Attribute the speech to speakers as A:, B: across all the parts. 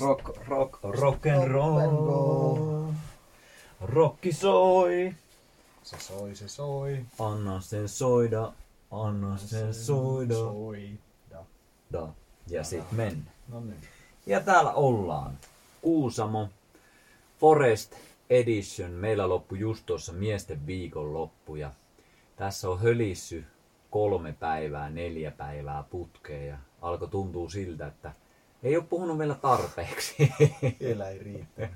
A: Rock, rock, rock and roll. Rokki soi.
B: Se soi, se soi.
A: Anna sen soida, anna sen soida.
B: Soi. Da.
A: Da. Ja sit mennä.
B: No niin.
A: Ja täällä ollaan. Kuusamo Forest Edition. Meillä loppui just tuossa miesten viikonloppu ja tässä on hölissy kolme päivää, neljä päivää putkeen ja alkoi tuntua siltä, että ei ole puhunut vielä tarpeeksi.
B: Vielä ei riitä.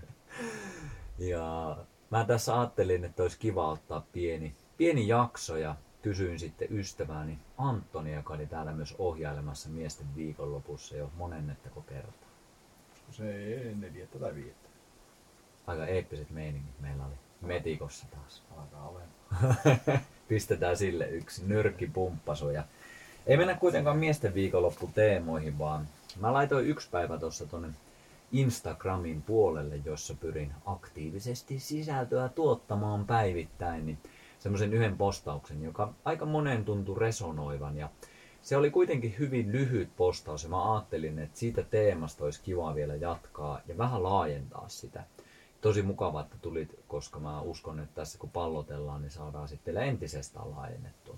A: Ja mä tässä ajattelin, että olisi kiva ottaa pieni, pieni jakso ja kysyin sitten ystävääni Anttonia, joka oli täällä myös ohjailemassa miesten viikonlopussa jo monennettako kertaa.
B: Se neljättä tai viittä.
A: Aika eeppiset meiningit meillä oli Metikossa taas.
B: Alkaa olemaan.
A: Pistetään sille yksi nyrkkipumppasu. Ja ei mennä kuitenkaan miesten viikonlopputeemoihin, vaan mä laitoin yksi päivä tuossa tonne Instagramin puolelle, jossa pyrin aktiivisesti sisältöä tuottamaan päivittäin, niin semmoisen yhden postauksen, joka aika monen tuntui resonoivan. Ja se oli kuitenkin hyvin lyhyt postaus ja mä ajattelin, että siitä teemasta olisi kiva vielä jatkaa ja vähän laajentaa sitä. Tosi mukava, että tulit, koska mä uskon, että tässä kun pallotellaan, niin saadaan sitten entisestään laajennettua.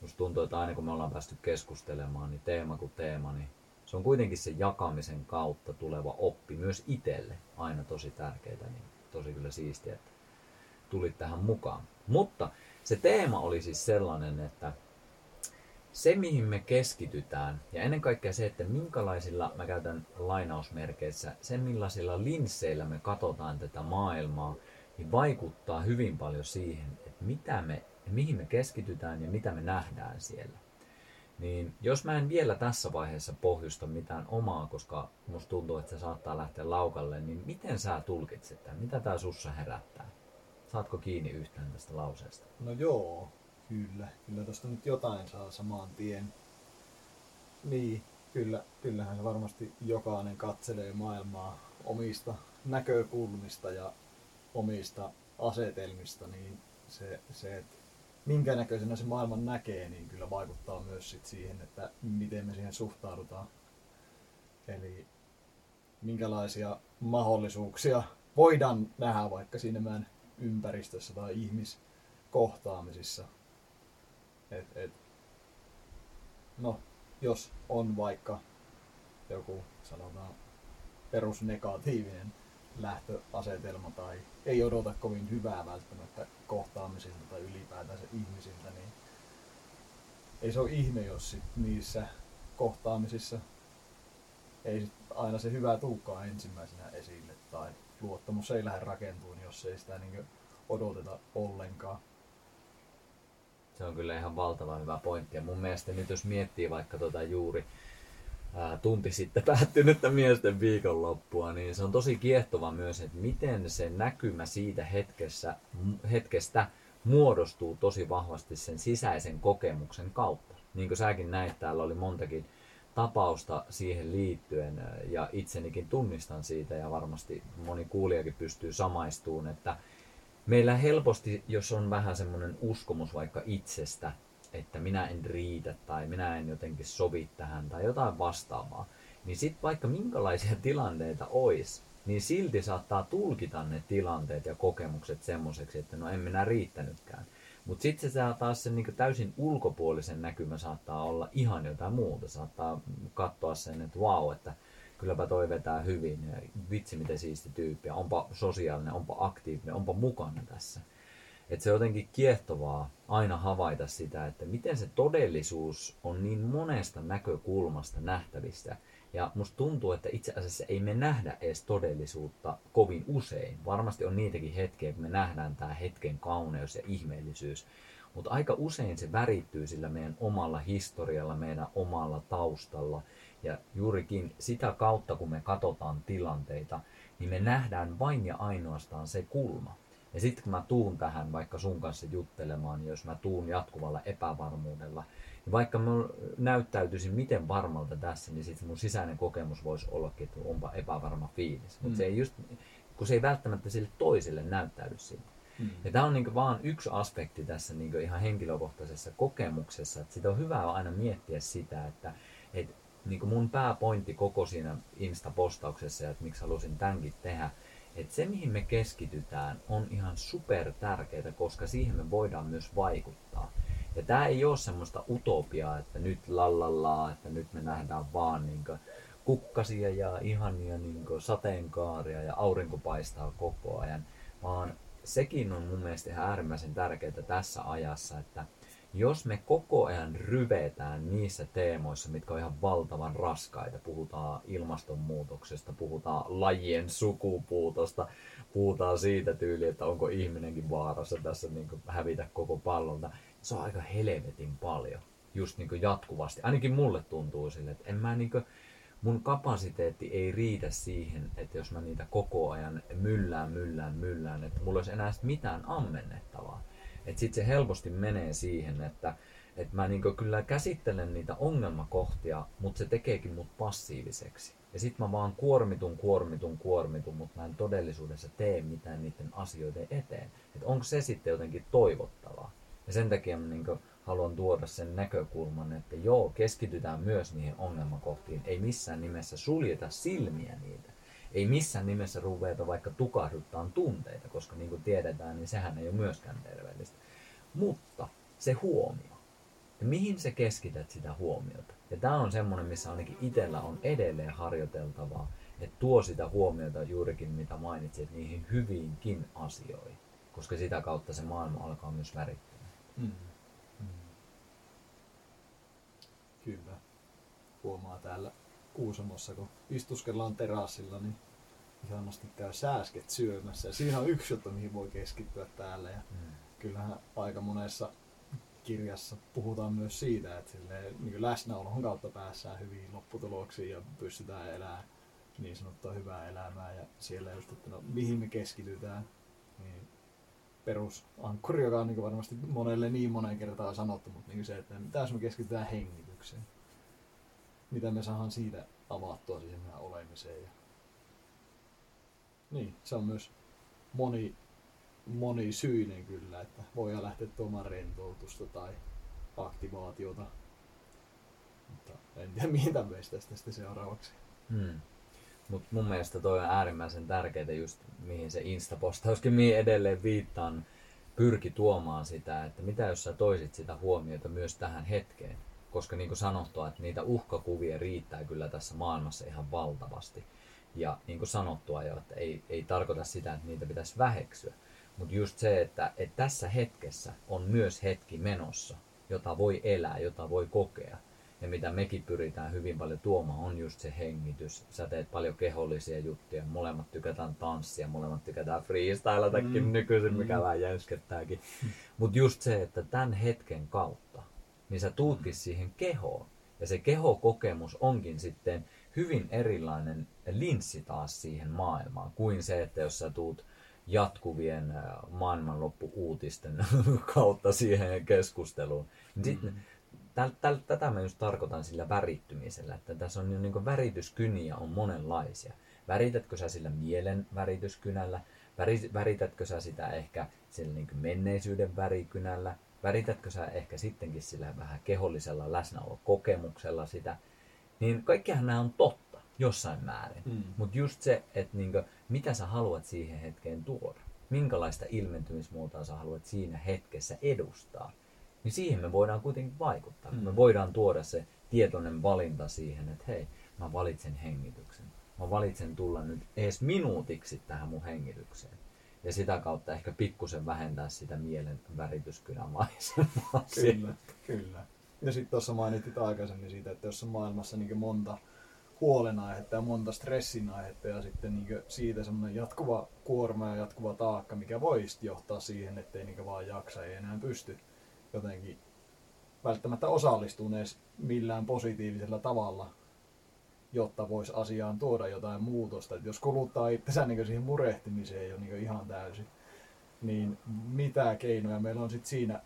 A: Musta tuntuu, että aina kun me ollaan päästy keskustelemaan, niin teema kuin teema, niin se on kuitenkin se jakamisen kautta tuleva oppi myös itselle aina tosi tärkeää, niin tosi kyllä siistiä, että tulit tähän mukaan. Mutta se teema oli siis sellainen, että se mihin me keskitytään ja ennen kaikkea se, että minkälaisilla, mä käytän lainausmerkeissä, se millaisilla linsseillä me katsotaan tätä maailmaa, niin vaikuttaa hyvin paljon siihen, että mitä me, mihin me keskitytään ja mitä me nähdään siellä. Niin jos mä en vielä tässä vaiheessa pohjusta mitään omaa, koska musta tuntuu, että se saattaa lähteä laukalle, niin miten sä tulkitset tämän? Mitä tää sussa herättää? Saatko kiinni yhtään tästä lauseesta?
B: No joo, kyllä. Kyllä tosta nyt jotain saa samaan tien. Niin, kyllä, kyllähän se varmasti jokainen katselee maailmaa omista näkökulmista ja omista asetelmista, niin se, se että minkä näköisenä se maailman näkee, niin kyllä vaikuttaa myös sit siihen, että miten me siihen suhtaudutaan. Eli minkälaisia mahdollisuuksia voidaan nähdä vaikka siinä meidän ympäristössä tai ihmiskohtaamisissa. Et, et, no, jos on vaikka joku, sanotaan, perusnegatiivinen lähtöasetelma tai ei odota kovin hyvää välttämättä kohtaamisilta tai ylipäätänsä ihmisiltä, niin ei se ole ihme, jos sit niissä kohtaamisissa ei sit aina se hyvä tuukkaa ensimmäisenä esille tai luottamus ei lähde rakentumaan, jos ei sitä niin odoteta ollenkaan.
A: Se on kyllä ihan valtavan hyvä pointti. Ja mun mielestä nyt jos miettii vaikka tota juuri ää, tunti sitten päättynyttä miesten viikonloppua, niin se on tosi kiehtova myös, että miten se näkymä siitä hetkessä, hetkestä muodostuu tosi vahvasti sen sisäisen kokemuksen kautta. Niin kuin säkin näit, täällä oli montakin tapausta siihen liittyen ja itsenikin tunnistan siitä ja varmasti moni kuulijakin pystyy samaistuun, että meillä helposti, jos on vähän semmoinen uskomus vaikka itsestä, että minä en riitä tai minä en jotenkin sovi tähän tai jotain vastaavaa, niin sitten vaikka minkälaisia tilanteita olisi, niin silti saattaa tulkita ne tilanteet ja kokemukset semmoiseksi, että no en minä riittänytkään. Mutta sitten se saa taas sen niin täysin ulkopuolisen näkymä saattaa olla ihan jotain muuta. Saattaa katsoa sen, että vau, että kylläpä toi vetää hyvin ja vitsi miten siisti tyyppi onpa sosiaalinen, onpa aktiivinen, onpa mukana tässä. Että se on jotenkin kiehtovaa aina havaita sitä, että miten se todellisuus on niin monesta näkökulmasta nähtävissä. Ja musta tuntuu, että itse asiassa ei me nähdä edes todellisuutta kovin usein. Varmasti on niitäkin hetkiä, kun me nähdään tämä hetken kauneus ja ihmeellisyys. Mutta aika usein se värittyy sillä meidän omalla historialla, meidän omalla taustalla. Ja juurikin sitä kautta, kun me katsotaan tilanteita, niin me nähdään vain ja ainoastaan se kulma. Ja sitten kun mä tuun tähän vaikka sun kanssa juttelemaan, niin jos mä tuun jatkuvalla epävarmuudella, niin vaikka mä näyttäytyisin miten varmalta tässä, niin sitten mun sisäinen kokemus voisi ollakin, että onpa epävarma fiilis. Mutta
B: Mm.
A: se ei just, kun se ei välttämättä sille toiselle näyttäydy siitä.
B: Mm.
A: Ja tämä on niinku vaan yksi aspekti tässä niinku ihan henkilökohtaisessa kokemuksessa, että sitä on hyvä aina miettiä sitä, että et niin mun pääpointti koko siinä Insta-postauksessa, että miksi halusin tämänkin tehdä, että se mihin me keskitytään on ihan super tärkeää, koska siihen me voidaan myös vaikuttaa. Ja tämä ei ole semmoista utopiaa, että nyt lallallaa, että nyt me nähdään vaan niin kukkasia ja ihania niin sateenkaaria ja aurinko paistaa koko ajan, vaan sekin on mun mielestä ihan äärimmäisen tärkeää tässä ajassa, että jos me koko ajan ryvetään niissä teemoissa, mitkä on ihan valtavan raskaita, puhutaan ilmastonmuutoksesta, puhutaan lajien sukupuutosta, puhutaan siitä tyyliä, että onko ihminenkin vaarassa tässä niin hävitä koko pallolta, se on aika helvetin paljon, just niin jatkuvasti. Ainakin mulle tuntuu sille, että en mä niin kuin, mun kapasiteetti ei riitä siihen, että jos mä niitä koko ajan myllään, myllään, myllään, että mulla olisi enää mitään ammennettavaa. Että sit se helposti menee siihen, että, että mä niin kyllä käsittelen niitä ongelmakohtia, mutta se tekeekin mut passiiviseksi. Ja sit mä vaan kuormitun, kuormitun, kuormitun, mutta mä en todellisuudessa tee mitään niiden asioiden eteen. Että onko se sitten jotenkin toivottavaa? Ja sen takia mä niin haluan tuoda sen näkökulman, että joo, keskitytään myös niihin ongelmakohtiin. Ei missään nimessä suljeta silmiä niitä. Ei missään nimessä ruveta vaikka tukahduttaa tunteita, koska niin kuin tiedetään, niin sehän ei ole myöskään terveellistä. Mutta se huomio. Ja mihin sä keskität sitä huomiota? Ja tämä on semmoinen, missä ainakin itsellä on edelleen harjoiteltavaa, että tuo sitä huomiota juurikin, mitä mainitsit, niihin hyviinkin asioihin. Koska sitä kautta se maailma alkaa myös värittyä. Mm.
B: Kyllä. Huomaa täällä Kuusamossa, kun istuskellaan terassilla, niin ihanasti käy sääsket syömässä. Ja siinä on yksi juttu, mihin voi keskittyä täällä. Ja mm. Kyllähän aika monessa kirjassa puhutaan myös siitä, että silleen, niin läsnäolon kautta päässään hyviin lopputuloksiin ja pystytään elämään niin sanottua hyvää elämää. Ja siellä just, että no, mihin me keskitytään, niin perusankkuri, joka on niin varmasti monelle niin moneen kertaan sanottu, mutta niin se, että jos me keskitytään hengitykseen, mitä me saadaan siitä avattua siihen meidän olemiseen. Ja... Niin, se on myös moni, monisyinen kyllä, että voi lähteä tuomaan rentoutusta tai aktivaatiota. Mutta en tiedä mihin tämä tästä seuraavaksi.
A: Hmm. Mutta mun mielestä toi on äärimmäisen tärkeää just mihin se Insta-postauskin mihin edelleen viittaan, pyrki tuomaan sitä, että mitä jos sä toisit sitä huomiota myös tähän hetkeen. Koska niin kuin sanottua, että niitä uhkakuvia riittää kyllä tässä maailmassa ihan valtavasti. Ja niin kuin sanottua jo, että ei, ei tarkoita sitä, että niitä pitäisi väheksyä. Mutta just se, että, että tässä hetkessä on myös hetki menossa, jota voi elää, jota voi kokea ja mitä mekin pyritään hyvin paljon tuomaan, on just se hengitys. Sä teet paljon kehollisia juttuja, molemmat tykätään tanssia, molemmat tykätään freestylatakin mm. nykyisin, mikä mm. vähän jäyskettääkin. Mutta just se, että tämän hetken kautta, niin sä tuutkin siihen kehoon. Ja se kehokokemus onkin sitten hyvin erilainen linssi taas siihen maailmaan, kuin se, että jos sä tuut jatkuvien äh, maailmanloppu-uutisten kautta siihen keskusteluun. Niin sit, mm täl, täl, tätä mä just tarkoitan sillä värittymisellä, että tässä on niin värityskyniä on monenlaisia. Väritätkö sä sillä mielen värityskynällä, väritätkö sä sitä ehkä sillä niin menneisyyden värikynällä, väritätkö sä ehkä sittenkin sillä vähän kehollisella läsnäolokokemuksella sitä, niin kaikkihan nämä on totta jossain määrin. Mm. Mutta just se, että niin kuin, mitä sä haluat siihen hetkeen tuoda, minkälaista ilmentymismuotoa sä haluat siinä hetkessä edustaa, niin siihen me voidaan kuitenkin vaikuttaa. Mm. Me voidaan tuoda se tietoinen valinta siihen, että hei, mä valitsen hengityksen. Mä valitsen tulla nyt edes minuutiksi tähän mun hengitykseen. Ja sitä kautta ehkä pikkusen vähentää sitä mielen värityskynämaisemaa.
B: Kyllä, kyllä. Ja sitten tuossa mainitit aikaisemmin siitä, että jos on maailmassa niin monta huolenaihetta ja monta stressinaihetta ja sitten niin siitä semmoinen jatkuva kuorma ja jatkuva taakka, mikä voi johtaa siihen, ettei niin vaan jaksa, ei enää pysty jotenkin välttämättä osallistuneet millään positiivisella tavalla, jotta voisi asiaan tuoda jotain muutosta. Et jos kuluttaa itsensä niin siihen murehtimiseen jo niin ihan täysin, niin mitä keinoja meillä on sitten siinä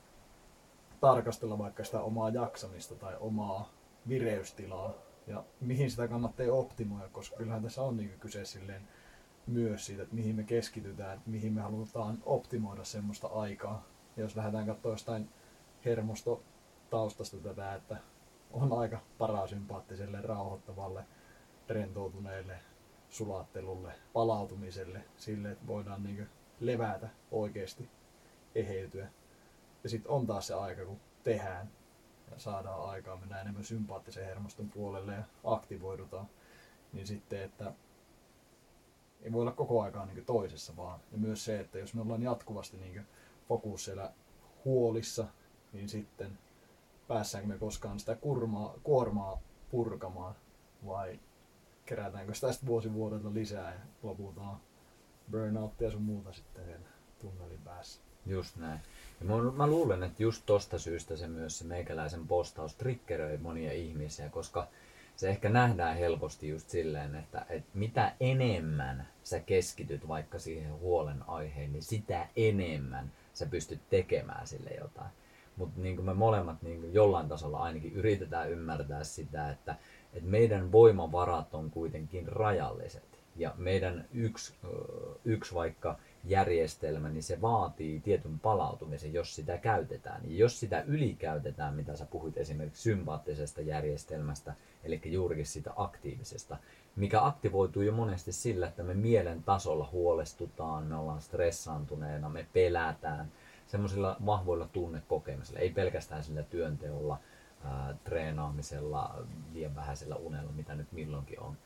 B: tarkastella vaikka sitä omaa jaksamista tai omaa vireystilaa ja mihin sitä kannattaa optimoida, koska kyllähän tässä on niin kyse silleen myös siitä, että mihin me keskitytään, että mihin me halutaan optimoida semmoista aikaa. Ja jos lähdetään katsoa jostain hermosto taustasta tätä, että on aika parasympaattiselle, rauhoittavalle, rentoutuneelle sulattelulle, palautumiselle, sille, että voidaan niin levätä oikeasti, eheytyä. Ja sitten on taas se aika, kun tehdään ja saadaan aikaa, mennä enemmän sympaattisen hermoston puolelle ja aktivoidutaan. Niin sitten, että ei voi olla koko aikaa niin toisessa vaan. Ja myös se, että jos me ollaan jatkuvasti niin fokus siellä huolissa, niin sitten päässäänkö me koskaan sitä kurmaa, kuormaa purkamaan vai kerätäänkö sitä sitten vuosi vuodelta lisää ja lopulta on burnouttia sun muuta sitten vielä tunnelin päässä.
A: Just näin. Ja mä, mä luulen, että just tosta syystä se myös se meikäläisen postaus triggeröi monia ihmisiä, koska se ehkä nähdään helposti just silleen, että, että mitä enemmän sä keskityt vaikka siihen huolen aiheen, niin sitä enemmän sä pystyt tekemään sille jotain. Mutta niin me molemmat niin jollain tasolla ainakin yritetään ymmärtää sitä, että, että meidän voimavarat on kuitenkin rajalliset. Ja meidän yksi, yksi vaikka järjestelmä, niin se vaatii tietyn palautumisen, jos sitä käytetään. Ja jos sitä ylikäytetään, mitä sä puhuit esimerkiksi sympaattisesta järjestelmästä, eli juurikin sitä aktiivisesta, mikä aktivoituu jo monesti sillä, että me mielen tasolla huolestutaan, me ollaan stressaantuneena, me pelätään, semmoisilla vahvoilla tunnekokemisilla, ei pelkästään sillä työnteolla, ää, treenaamisella, liian vähäisellä unella, mitä nyt milloinkin on.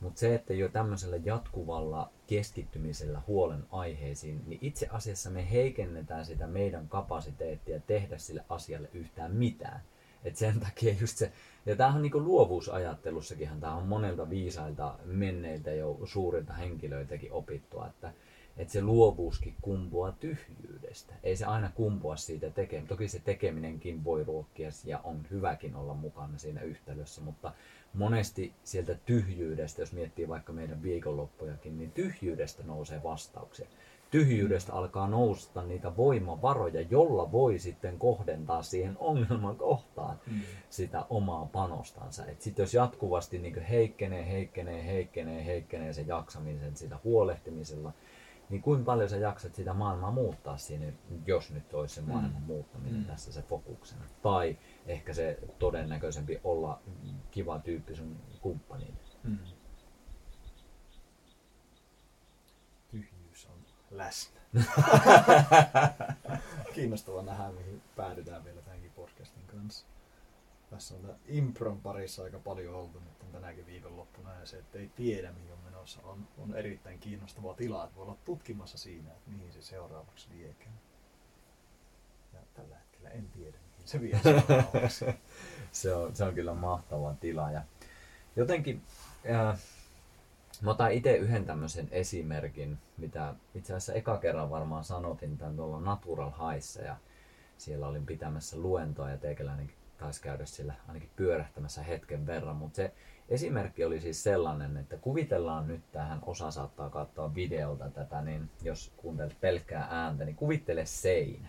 A: Mutta se, että jo tämmöisellä jatkuvalla keskittymisellä huolen aiheisiin, niin itse asiassa me heikennetään sitä meidän kapasiteettia tehdä sille asialle yhtään mitään. Et sen takia just se, ja tämähän on niinku luovuusajattelussakin, tämä on monelta viisailta menneiltä jo suurilta henkilöitäkin opittua, että että se luovuuskin kumpuaa tyhjyydestä. Ei se aina kumpua siitä tekemisestä. Toki se tekeminenkin voi ruokkia ja on hyväkin olla mukana siinä yhtälössä, mutta monesti sieltä tyhjyydestä, jos miettii vaikka meidän viikonloppujakin, niin tyhjyydestä nousee vastauksia. Tyhjyydestä alkaa nousta niitä voimavaroja, jolla voi sitten kohdentaa siihen ongelman kohtaan mm. sitä omaa panostansa. Sitten jos jatkuvasti niin heikkenee, heikkenee, heikkenee, heikkenee se jaksamisen, sitä huolehtimisella, niin kuinka paljon sä jaksat sitä maailmaa muuttaa siinä, jos nyt olisi se maailman mm. muuttaminen mm. tässä se fokuksena. Tai ehkä se todennäköisempi olla kiva tyyppi sun kumppanille. Mm.
B: Tyhjyys on läsnä. Kiinnostavaa nähdä, mihin päädytään vielä tämänkin podcastin kanssa. Tässä on impron parissa aika paljon oltu nyt tänäkin viikonloppuna ja se, että ei tiedä mihin on menossa, on, on erittäin kiinnostava tila, että voi olla tutkimassa siinä, että mihin se seuraavaksi viekään. Ja tällä hetkellä en tiedä, mihin se vie
A: se, on, se on kyllä mahtava tila. Ja jotenkin, äh, mä otan itse yhden tämmöisen esimerkin, mitä itse asiassa eka kerran varmaan sanotin tämän tuolla Natural Highissa ja siellä olin pitämässä luentoa ja teikäläinenkin taisi käydä sillä ainakin pyörähtämässä hetken verran, mutta se esimerkki oli siis sellainen, että kuvitellaan nyt tähän, osa saattaa katsoa videolta tätä, niin jos kuuntelet pelkkää ääntä, niin kuvittele seinä.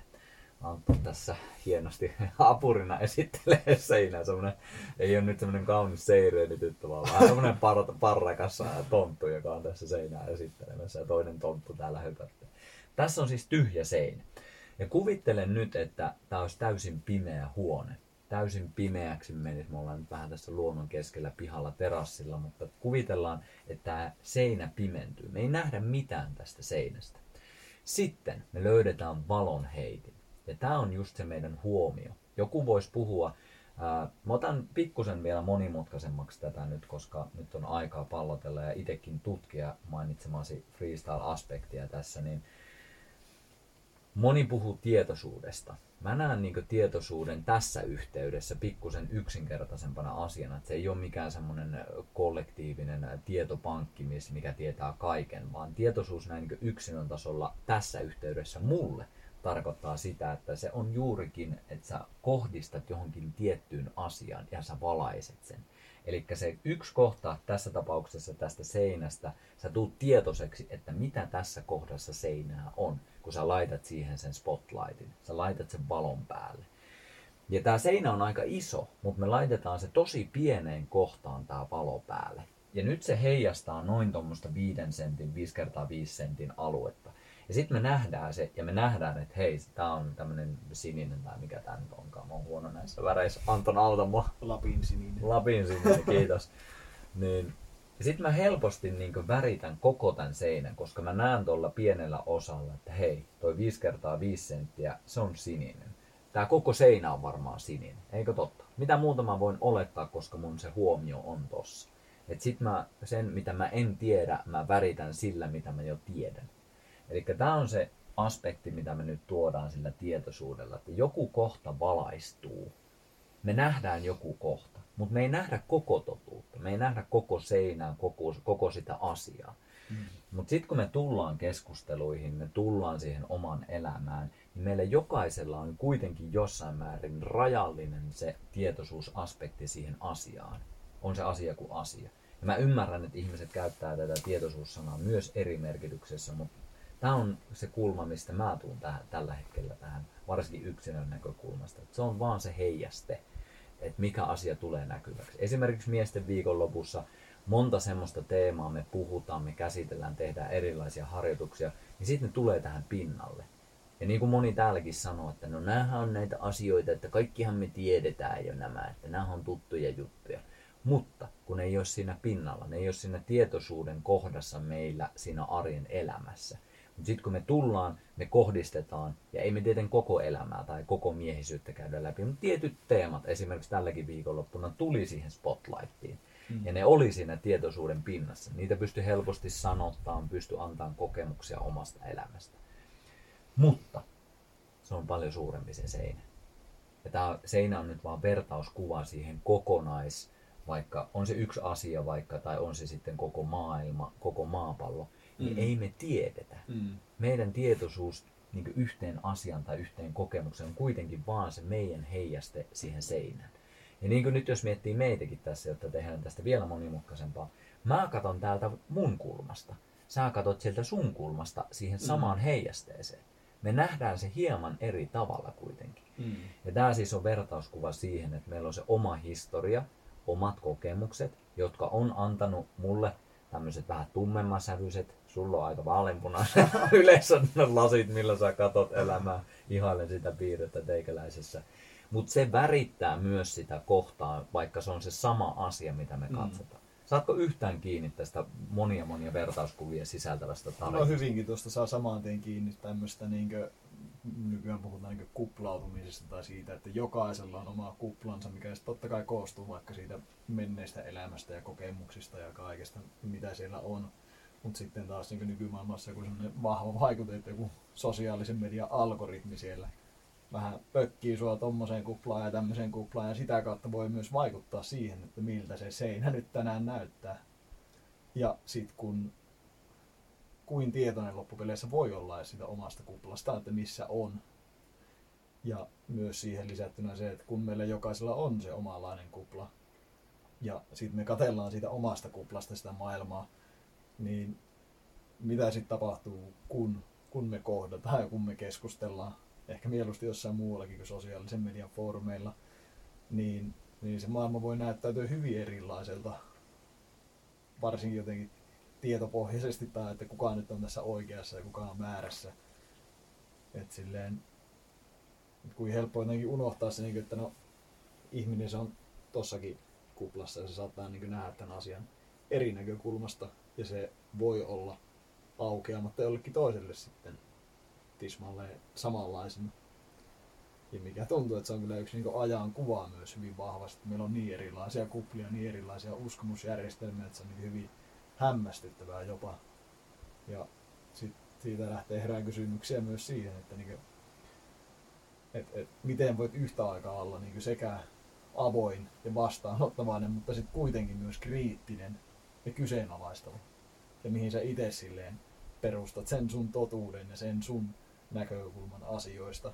A: Antto tässä hienosti apurina esittelee seinää. Semmoinen, ei ole nyt semmoinen kaunis seireenityttö, vaan vähän semmoinen par, parrakas tonttu, joka on tässä seinää esittelemässä ja toinen tonttu täällä höpöttää. Tässä on siis tyhjä seinä. Ja kuvittelen nyt, että tämä olisi täysin pimeä huone täysin pimeäksi menisi. Me ollaan nyt vähän tässä luonnon keskellä pihalla terassilla, mutta kuvitellaan, että tämä seinä pimentyy. Me ei nähdä mitään tästä seinästä. Sitten me löydetään valon heitin. Ja tämä on just se meidän huomio. Joku voisi puhua, ää, mä otan pikkusen vielä monimutkaisemmaksi tätä nyt, koska nyt on aikaa pallotella ja itsekin tutkia mainitsemasi freestyle-aspektia tässä, niin moni puhuu tietoisuudesta mä näen niin tietoisuuden tässä yhteydessä pikkusen yksinkertaisempana asiana, että se ei ole mikään semmoinen kollektiivinen tietopankki, mikä tietää kaiken, vaan tietoisuus näin niin yksilön tasolla tässä yhteydessä mulle tarkoittaa sitä, että se on juurikin, että sä kohdistat johonkin tiettyyn asiaan ja sä valaiset sen. Eli se yksi kohta tässä tapauksessa tästä seinästä, sä tuut tietoiseksi, että mitä tässä kohdassa seinää on kun sä laitat siihen sen spotlightin. Sä laitat sen valon päälle. Ja tämä seinä on aika iso, mutta me laitetaan se tosi pieneen kohtaan tämä valo päälle. Ja nyt se heijastaa noin tuommoista 5 sentin, 5 kertaa 5 sentin aluetta. Ja sitten me nähdään se, ja me nähdään, että hei, tämä on tämmöinen sininen tai mikä tämä nyt onkaan. Mä oon huono näissä väreissä. Anton, auta mua.
B: Lapin sininen.
A: Lapin sininen, kiitos. niin, sitten mä helposti niin väritän koko tämän seinän, koska mä näen tuolla pienellä osalla, että hei, toi 5 kertaa 5 senttiä, se on sininen. Tämä koko seinä on varmaan sininen, eikö totta? Mitä muuta mä voin olettaa, koska mun se huomio on tossa. Et sit mä, sen mitä mä en tiedä, mä väritän sillä, mitä mä jo tiedän. Eli tämä on se aspekti, mitä me nyt tuodaan sillä tietoisuudella, että joku kohta valaistuu. Me nähdään joku kohta, mutta me ei nähdä koko totuutta. Me ei nähdä koko seinää, koko, koko sitä asiaa. Mm. Mutta sitten kun me tullaan keskusteluihin, me tullaan siihen oman elämään, niin meillä jokaisella on kuitenkin jossain määrin rajallinen se tietoisuusaspekti siihen asiaan. On se asia kuin asia. Ja mä ymmärrän, että ihmiset käyttää tätä tietoisuussanaa myös eri merkityksessä, mutta tämä on se kulma, mistä mä tuun tähän, tällä hetkellä tähän, varsinkin yksilön näkökulmasta. Että se on vaan se heijaste, että mikä asia tulee näkyväksi. Esimerkiksi miesten viikonlopussa monta semmoista teemaa me puhutaan, me käsitellään, tehdään erilaisia harjoituksia, niin sitten ne tulee tähän pinnalle. Ja niin kuin moni täälläkin sanoo, että no näähän on näitä asioita, että kaikkihan me tiedetään jo nämä, että nämä on tuttuja juttuja. Mutta kun ei ole siinä pinnalla, ne ei ole siinä tietoisuuden kohdassa meillä siinä arjen elämässä. Mutta sitten kun me tullaan, me kohdistetaan, ja ei me tieten koko elämää tai koko miehisyyttä käydä läpi, mutta tietyt teemat, esimerkiksi tälläkin viikonloppuna, tuli siihen spotlightiin. Mm. Ja ne oli siinä tietoisuuden pinnassa. Niitä pystyi helposti sanottamaan, pystyi antamaan kokemuksia omasta elämästä. Mutta se on paljon suurempi se seinä. Ja tämä seinä on nyt vaan vertauskuva siihen kokonais, vaikka on se yksi asia vaikka, tai on se sitten koko maailma, koko maapallo, niin mm. ei me tiedetä. Mm. Meidän tietoisuus niin yhteen asian tai yhteen kokemukseen on kuitenkin vaan se meidän heijaste siihen seinään. Ja niin kuin nyt jos miettii meitäkin tässä, jotta tehdään tästä vielä monimutkaisempaa, mä katon täältä mun kulmasta. Sä katot sieltä sun kulmasta siihen mm. samaan mm. heijasteeseen. Me nähdään se hieman eri tavalla kuitenkin. Mm. Ja tämä siis on vertauskuva siihen, että meillä on se oma historia, omat kokemukset, jotka on antanut mulle tämmöiset vähän tummemmasävyiset, sulla on aika vaaleanpunaiset yleensä lasit, millä sä katot elämää, ihailen sitä piirrettä teikäläisessä. Mutta se värittää myös sitä kohtaa, vaikka se on se sama asia, mitä me mm. katsotaan. Mm. Saatko yhtään kiinni tästä monia monia vertauskuvia sisältävästä tarinasta?
B: No hyvinkin tuosta saa samaan tien kiinni tämmöistä niinkö nykyään puhutaan niin kuplautumisesta tai siitä, että jokaisella on oma kuplansa, mikä totta kai koostuu vaikka siitä menneestä elämästä ja kokemuksista ja kaikesta, mitä siellä on. Mutta sitten taas niin nykymaailmassa joku sellainen vahva vaikute, että joku sosiaalisen median algoritmi siellä vähän pökkii sua tommoseen kuplaan ja tämmöiseen kuplaan ja sitä kautta voi myös vaikuttaa siihen, että miltä se seinä nyt tänään näyttää. Ja sitten kun kuin tietoinen loppupeleissä voi olla sitä omasta kuplasta, että missä on. Ja myös siihen lisättynä se, että kun meillä jokaisella on se omalainen kupla, ja sitten me katellaan siitä omasta kuplasta sitä maailmaa, niin mitä sitten tapahtuu, kun, kun me kohdataan ja kun me keskustellaan, ehkä mieluusti jossain muuallakin kuin sosiaalisen median foorumeilla, niin, niin se maailma voi näyttäytyä hyvin erilaiselta, varsinkin jotenkin tietopohjaisesti tai että kuka nyt on tässä oikeassa ja kuka on määrässä. Et silleen, kuin helppo jotenkin unohtaa se, niin että no, ihminen se on tossakin kuplassa ja se saattaa niin nähdä tämän asian eri näkökulmasta ja se voi olla aukeamatta jollekin toiselle sitten tismalleen samanlaisena. Ja mikä tuntuu, että se on kyllä yksi niin ajan kuva myös hyvin vahvasti. Meillä on niin erilaisia kuplia, niin erilaisia uskomusjärjestelmiä, että se on niin hyvin hämmästyttävää jopa. Ja sit siitä lähtee herään kysymyksiä myös siihen, että niinku, et, et, miten voit yhtä aikaa olla niinku sekä avoin ja vastaanottavainen, mutta sitten kuitenkin myös kriittinen ja kyseenalaistava. Ja mihin sä itse silleen perustat sen sun totuuden ja sen sun näkökulman asioista.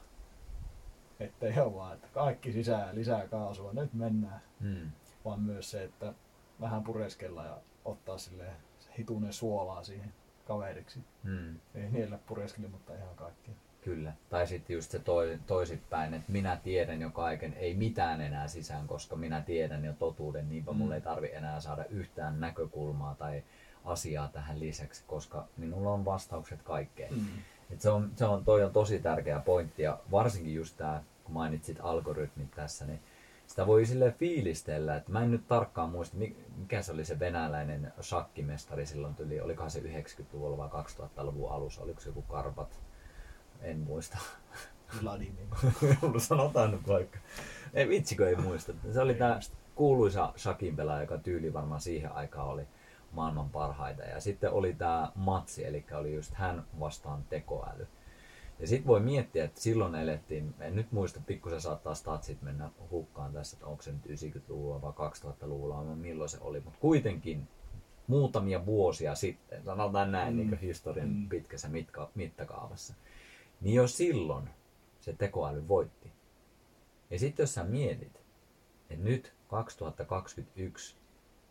B: Että ei ole vaan, että kaikki sisään lisää kaasua, nyt mennään. Hmm. Vaan myös se, että vähän pureskellaan ja ottaa sille hitunen suolaa siihen kaveriksi. Hmm. Ei niillä pureskeli, mutta ihan kaikki.
A: Kyllä. Tai sitten just se toi, toisinpäin, että minä tiedän jo kaiken, ei mitään enää sisään, koska minä tiedän jo totuuden, niinpä hmm. mulle ei tarvi enää saada yhtään näkökulmaa tai asiaa tähän lisäksi, koska minulla on vastaukset kaikkeen. Hmm. Et se, on, se on, toi on tosi tärkeä pointti ja varsinkin just tämä, kun mainitsit algoritmit tässä, niin sitä voi sille fiilistellä, että mä en nyt tarkkaan muista, mikä se oli se venäläinen shakkimestari silloin tuli, olikohan se 90-luvulla vai 2000-luvun alussa, oliko se joku Karpat, en muista.
B: Vladimir.
A: Sanotaan nyt vaikka. Ei vitsikö ei muista. Se oli tämä kuuluisa shakin pelaaja, joka tyyli varmaan siihen aikaan oli maailman parhaita. Ja sitten oli tämä matsi, eli oli just hän vastaan tekoäly. Ja sitten voi miettiä, että silloin elettiin, en nyt muista, pikkusen saattaa statsit mennä hukkaan tässä, että onko se nyt 90-luvulla vai 2000-luvulla, milloin se oli, mutta kuitenkin muutamia vuosia sitten, sanotaan näin mm. niin historian mm. pitkässä mitka, mittakaavassa, niin jo silloin se tekoäly voitti. Ja sitten jos sä mietit, että nyt 2021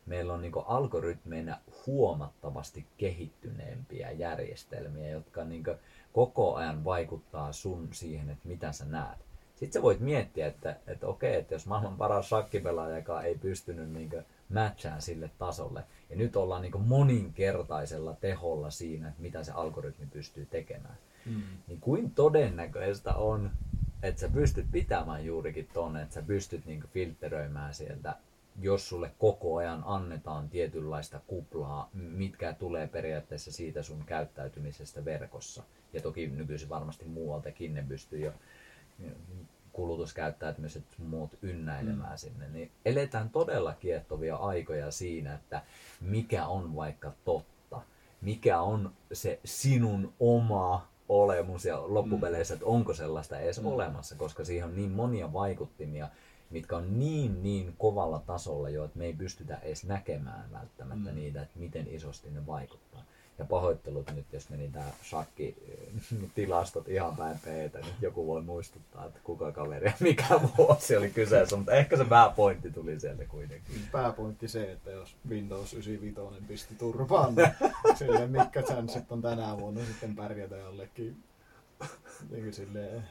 A: meillä on niin algoritmeina huomattavasti kehittyneempiä järjestelmiä, jotka niin koko ajan vaikuttaa sun siihen, että mitä sä näet. Sitten sä voit miettiä, että, että okei, että jos maailman paras shakkipelaaja, joka ei pystynyt niin matchaan sille tasolle, ja nyt ollaan niin moninkertaisella teholla siinä, että mitä se algoritmi pystyy tekemään, mm. niin kuin todennäköistä on, että sä pystyt pitämään juurikin tonne, että sä pystyt niin filtteröimään sieltä jos sulle koko ajan annetaan tietynlaista kuplaa, mitkä tulee periaatteessa siitä sun käyttäytymisestä verkossa. Ja toki nykyisin varmasti muualtakin ne pystyy jo kulutuskäyttäytymiset muut ynnäilemään mm. sinne, niin eletään todella kiehtovia aikoja siinä, että mikä on vaikka totta, mikä on se sinun oma olemus ja loppupeleissä, että onko sellaista edes mm. olemassa, koska siihen on niin monia vaikuttimia, mitkä on niin niin kovalla tasolla jo, että me ei pystytä edes näkemään välttämättä mm. niitä, että miten isosti ne vaikuttaa. Ja pahoittelut nyt, jos meni tämä shakki tilastot ihan päin peetä, niin joku voi muistuttaa, että kuka kaveri ja mikä vuosi oli kyseessä, mutta ehkä se pääpointti tuli sieltä kuitenkin.
B: Pääpointti se, että jos Windows 95 pisti turpaan, niin sille mitkä chanssit on tänä vuonna sitten pärjätä jollekin niin silleen,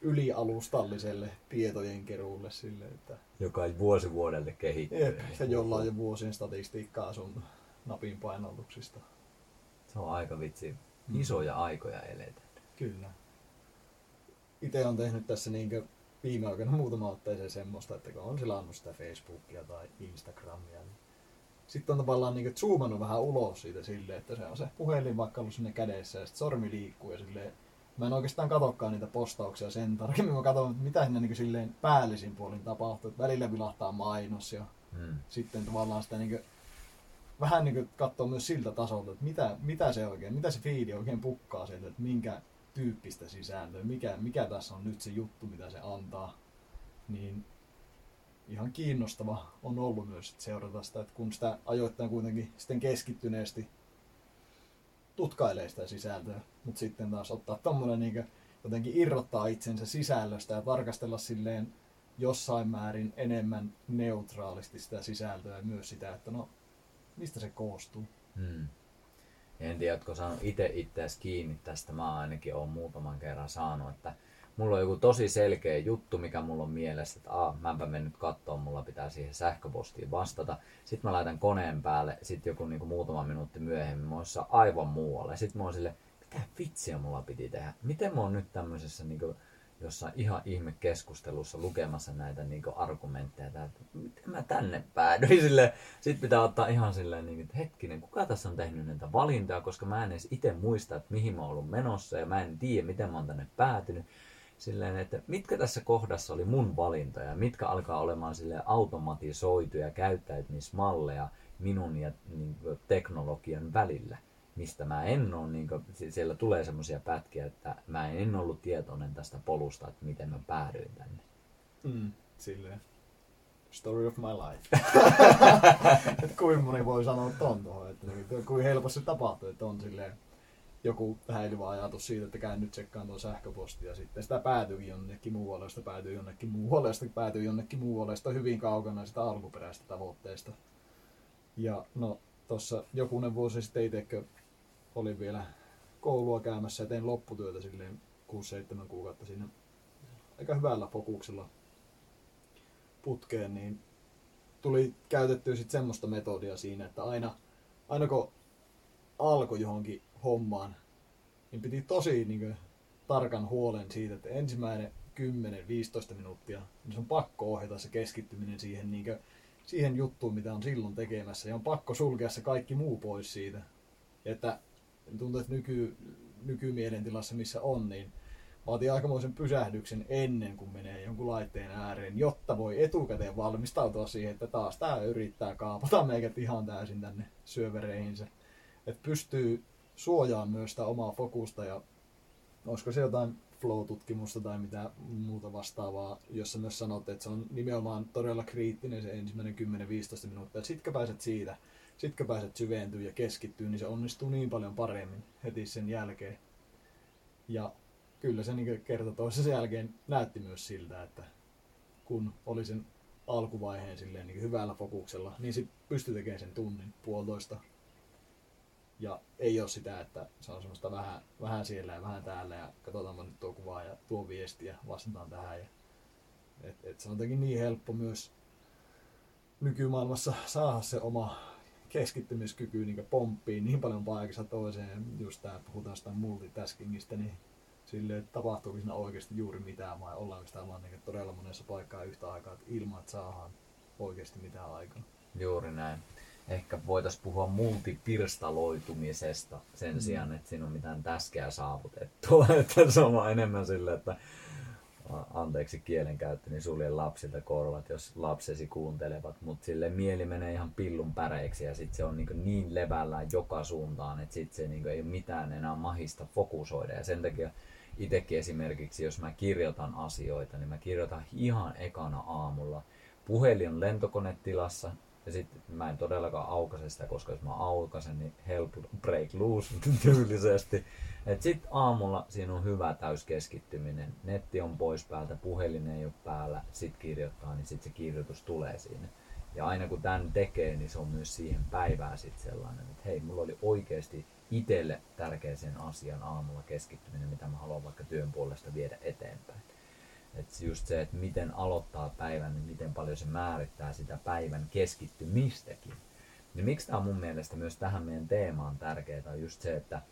B: ylialustalliselle tietojen keruulle sille, että...
A: Joka vuosi vuodelle kehittyy. Jep,
B: ja jolla on jo vuosien statistiikkaa sun napin painalluksista.
A: Se on aika vitsi. Mm. Isoja mm. aikoja eletä.
B: Kyllä. Itse on tehnyt tässä niin viime aikoina muutama otteeseen semmoista, että kun on selannut sitä Facebookia tai Instagramia, niin sitten on tavallaan niin zoomannut vähän ulos siitä silleen, että se on se puhelin vaikka ollut sinne kädessä ja sitten sormi liikkuu ja silleen Mä en oikeastaan katokkaan niitä postauksia sen tarkemmin. Mä katson, mitä sinne niin silleen päällisin puolin tapahtuu. Että välillä vilahtaa mainos ja hmm. sitten tavallaan sitä niin kuin, vähän niin katsoo myös siltä tasolta, että mitä, mitä se oikein, mitä se fiidi oikein pukkaa sieltä, että minkä tyyppistä sisältöä, mikä, mikä tässä on nyt se juttu, mitä se antaa. Niin ihan kiinnostava on ollut myös seurata sitä, että kun sitä ajoittain kuitenkin sitten keskittyneesti tutkailee sitä sisältöä, mutta sitten taas ottaa tommonen niin jotenkin irrottaa itsensä sisällöstä ja tarkastella silleen jossain määrin enemmän neutraalisti sitä sisältöä ja myös sitä, että no, mistä se koostuu. Hmm.
A: En tiedä, oletko saanut itse itseäsi kiinni tästä, mä ainakin olen muutaman kerran saanut, että mulla on joku tosi selkeä juttu, mikä mulla on mielessä, että aah, mäpä menen nyt katsoa, mulla pitää siihen sähköpostiin vastata. Sitten mä laitan koneen päälle, sitten joku niin muutama minuutti myöhemmin, mä aivan muualle. Sitten mä oon sille, mitä vitsiä mulla piti tehdä? Miten mä oon nyt tämmöisessä niin kuin, jossain ihan ihme keskustelussa lukemassa näitä niin argumentteja, että miten mä tänne päädyin. Sitten pitää ottaa ihan silleen, niin, että hetkinen, kuka tässä on tehnyt näitä valintoja, koska mä en edes itse muista, että mihin mä oon ollut menossa ja mä en tiedä, miten mä oon tänne päätynyt silleen, että mitkä tässä kohdassa oli mun valintoja, mitkä alkaa olemaan sille automatisoituja käyttäytymismalleja minun ja niin teknologian välillä, mistä mä en ole, niin kuin, siellä tulee semmoisia pätkiä, että mä en ollut tietoinen tästä polusta, että miten mä päädyin tänne.
B: Mm, silleen. Story of my life. että kuinka moni voi sanoa ton tuohon, että niin, kuinka helposti se tapahtuu, että on silleen, joku häilyvä ajatus siitä, että käyn nyt tsekkaan tuon sähköpostia ja sitten sitä päätyykin jonnekin muualle, sitä päätyy jonnekin muualle, sitä päätyy jonnekin muualle, sitä hyvin kaukana sitä alkuperäistä tavoitteesta. Ja no, tuossa jokunen vuosi sitten itsekö olin vielä koulua käymässä ja tein lopputyötä silleen 6-7 kuukautta sinne aika hyvällä fokuksella putkeen, niin tuli käytettyä sitten semmoista metodia siinä, että aina, aina kun alkoi johonkin hommaan, niin piti tosi niin kuin, tarkan huolen siitä, että ensimmäinen 10-15 minuuttia, niin se on pakko ohjata se keskittyminen siihen, niin kuin, siihen juttuun, mitä on silloin tekemässä. Ja on pakko sulkea se kaikki muu pois siitä. Että tuntuu, että nyky, nykymielentilassa, missä on, niin vaatii aikamoisen pysähdyksen ennen kuin menee jonkun laitteen ääreen, jotta voi etukäteen valmistautua siihen, että taas tämä yrittää kaapata meikät ihan täysin tänne syövereihinsä. Että pystyy suojaamaan myös sitä omaa fokusta ja olisiko se jotain flow-tutkimusta tai mitä muuta vastaavaa, jossa myös sanotte, että se on nimenomaan todella kriittinen se ensimmäinen 10-15 minuuttia. Sitkö pääset siitä, sitkö pääset syventyä ja keskittyä, niin se onnistuu niin paljon paremmin heti sen jälkeen. Ja kyllä se niin kerta toisessa jälkeen näytti myös siltä, että kun oli sen alkuvaiheen silleen niin hyvällä fokuksella, niin sitten pystyi tekemään sen tunnin, puolitoista. Ja ei ole sitä, että se on semmoista vähän, vähän siellä ja vähän täällä ja katsotaan nyt tuo kuvaa ja tuo viesti ja vastataan tähän. Ja, et, et se on jotenkin niin helppo myös nykymaailmassa saada se oma keskittymiskyky niin pomppiin niin paljon paikassa toiseen. Just tää, puhutaan sitä multitaskingista, niin sille että tapahtuuko siinä oikeasti juuri mitään vai ollaanko sitä vaan niin todella monessa paikkaa yhtä aikaa että ilman, että saadaan oikeasti mitään aikaa.
A: Juuri näin. Ehkä voitaisiin puhua multipirstaloitumisesta sen mm. sijaan, että siinä on mitään täskeä saavutettua. Että se on vaan enemmän sille, että anteeksi kielenkäyttö, niin sulje lapsilta korvat, jos lapsesi kuuntelevat, mutta sille mieli menee ihan pillun päreiksi ja sitten se on niin, niin levällään joka suuntaan, että sitten se niin ei ole mitään enää mahista fokusoida ja sen takia itsekin esimerkiksi, jos mä kirjoitan asioita, niin mä kirjoitan ihan ekana aamulla. Puhelin on lentokonetilassa, ja sitten mä en todellakaan aukaise sitä, koska jos mä aukasen, niin help break loose tyylisesti. Et sit aamulla siinä on hyvä täyskeskittyminen. Netti on pois päältä, puhelin ei ole päällä, sit kirjoittaa, niin sit se kirjoitus tulee siinä. Ja aina kun tämän tekee, niin se on myös siihen päivään sit sellainen, että hei, mulla oli oikeasti itselle tärkeäseen asian aamulla keskittyminen, mitä mä haluan vaikka työn puolesta viedä eteenpäin. Et just se, että miten aloittaa päivän, niin miten paljon se määrittää sitä päivän keskittymistäkin. Niin miksi tämä on mun mielestä myös tähän meidän teemaan tärkeää, on just se, että,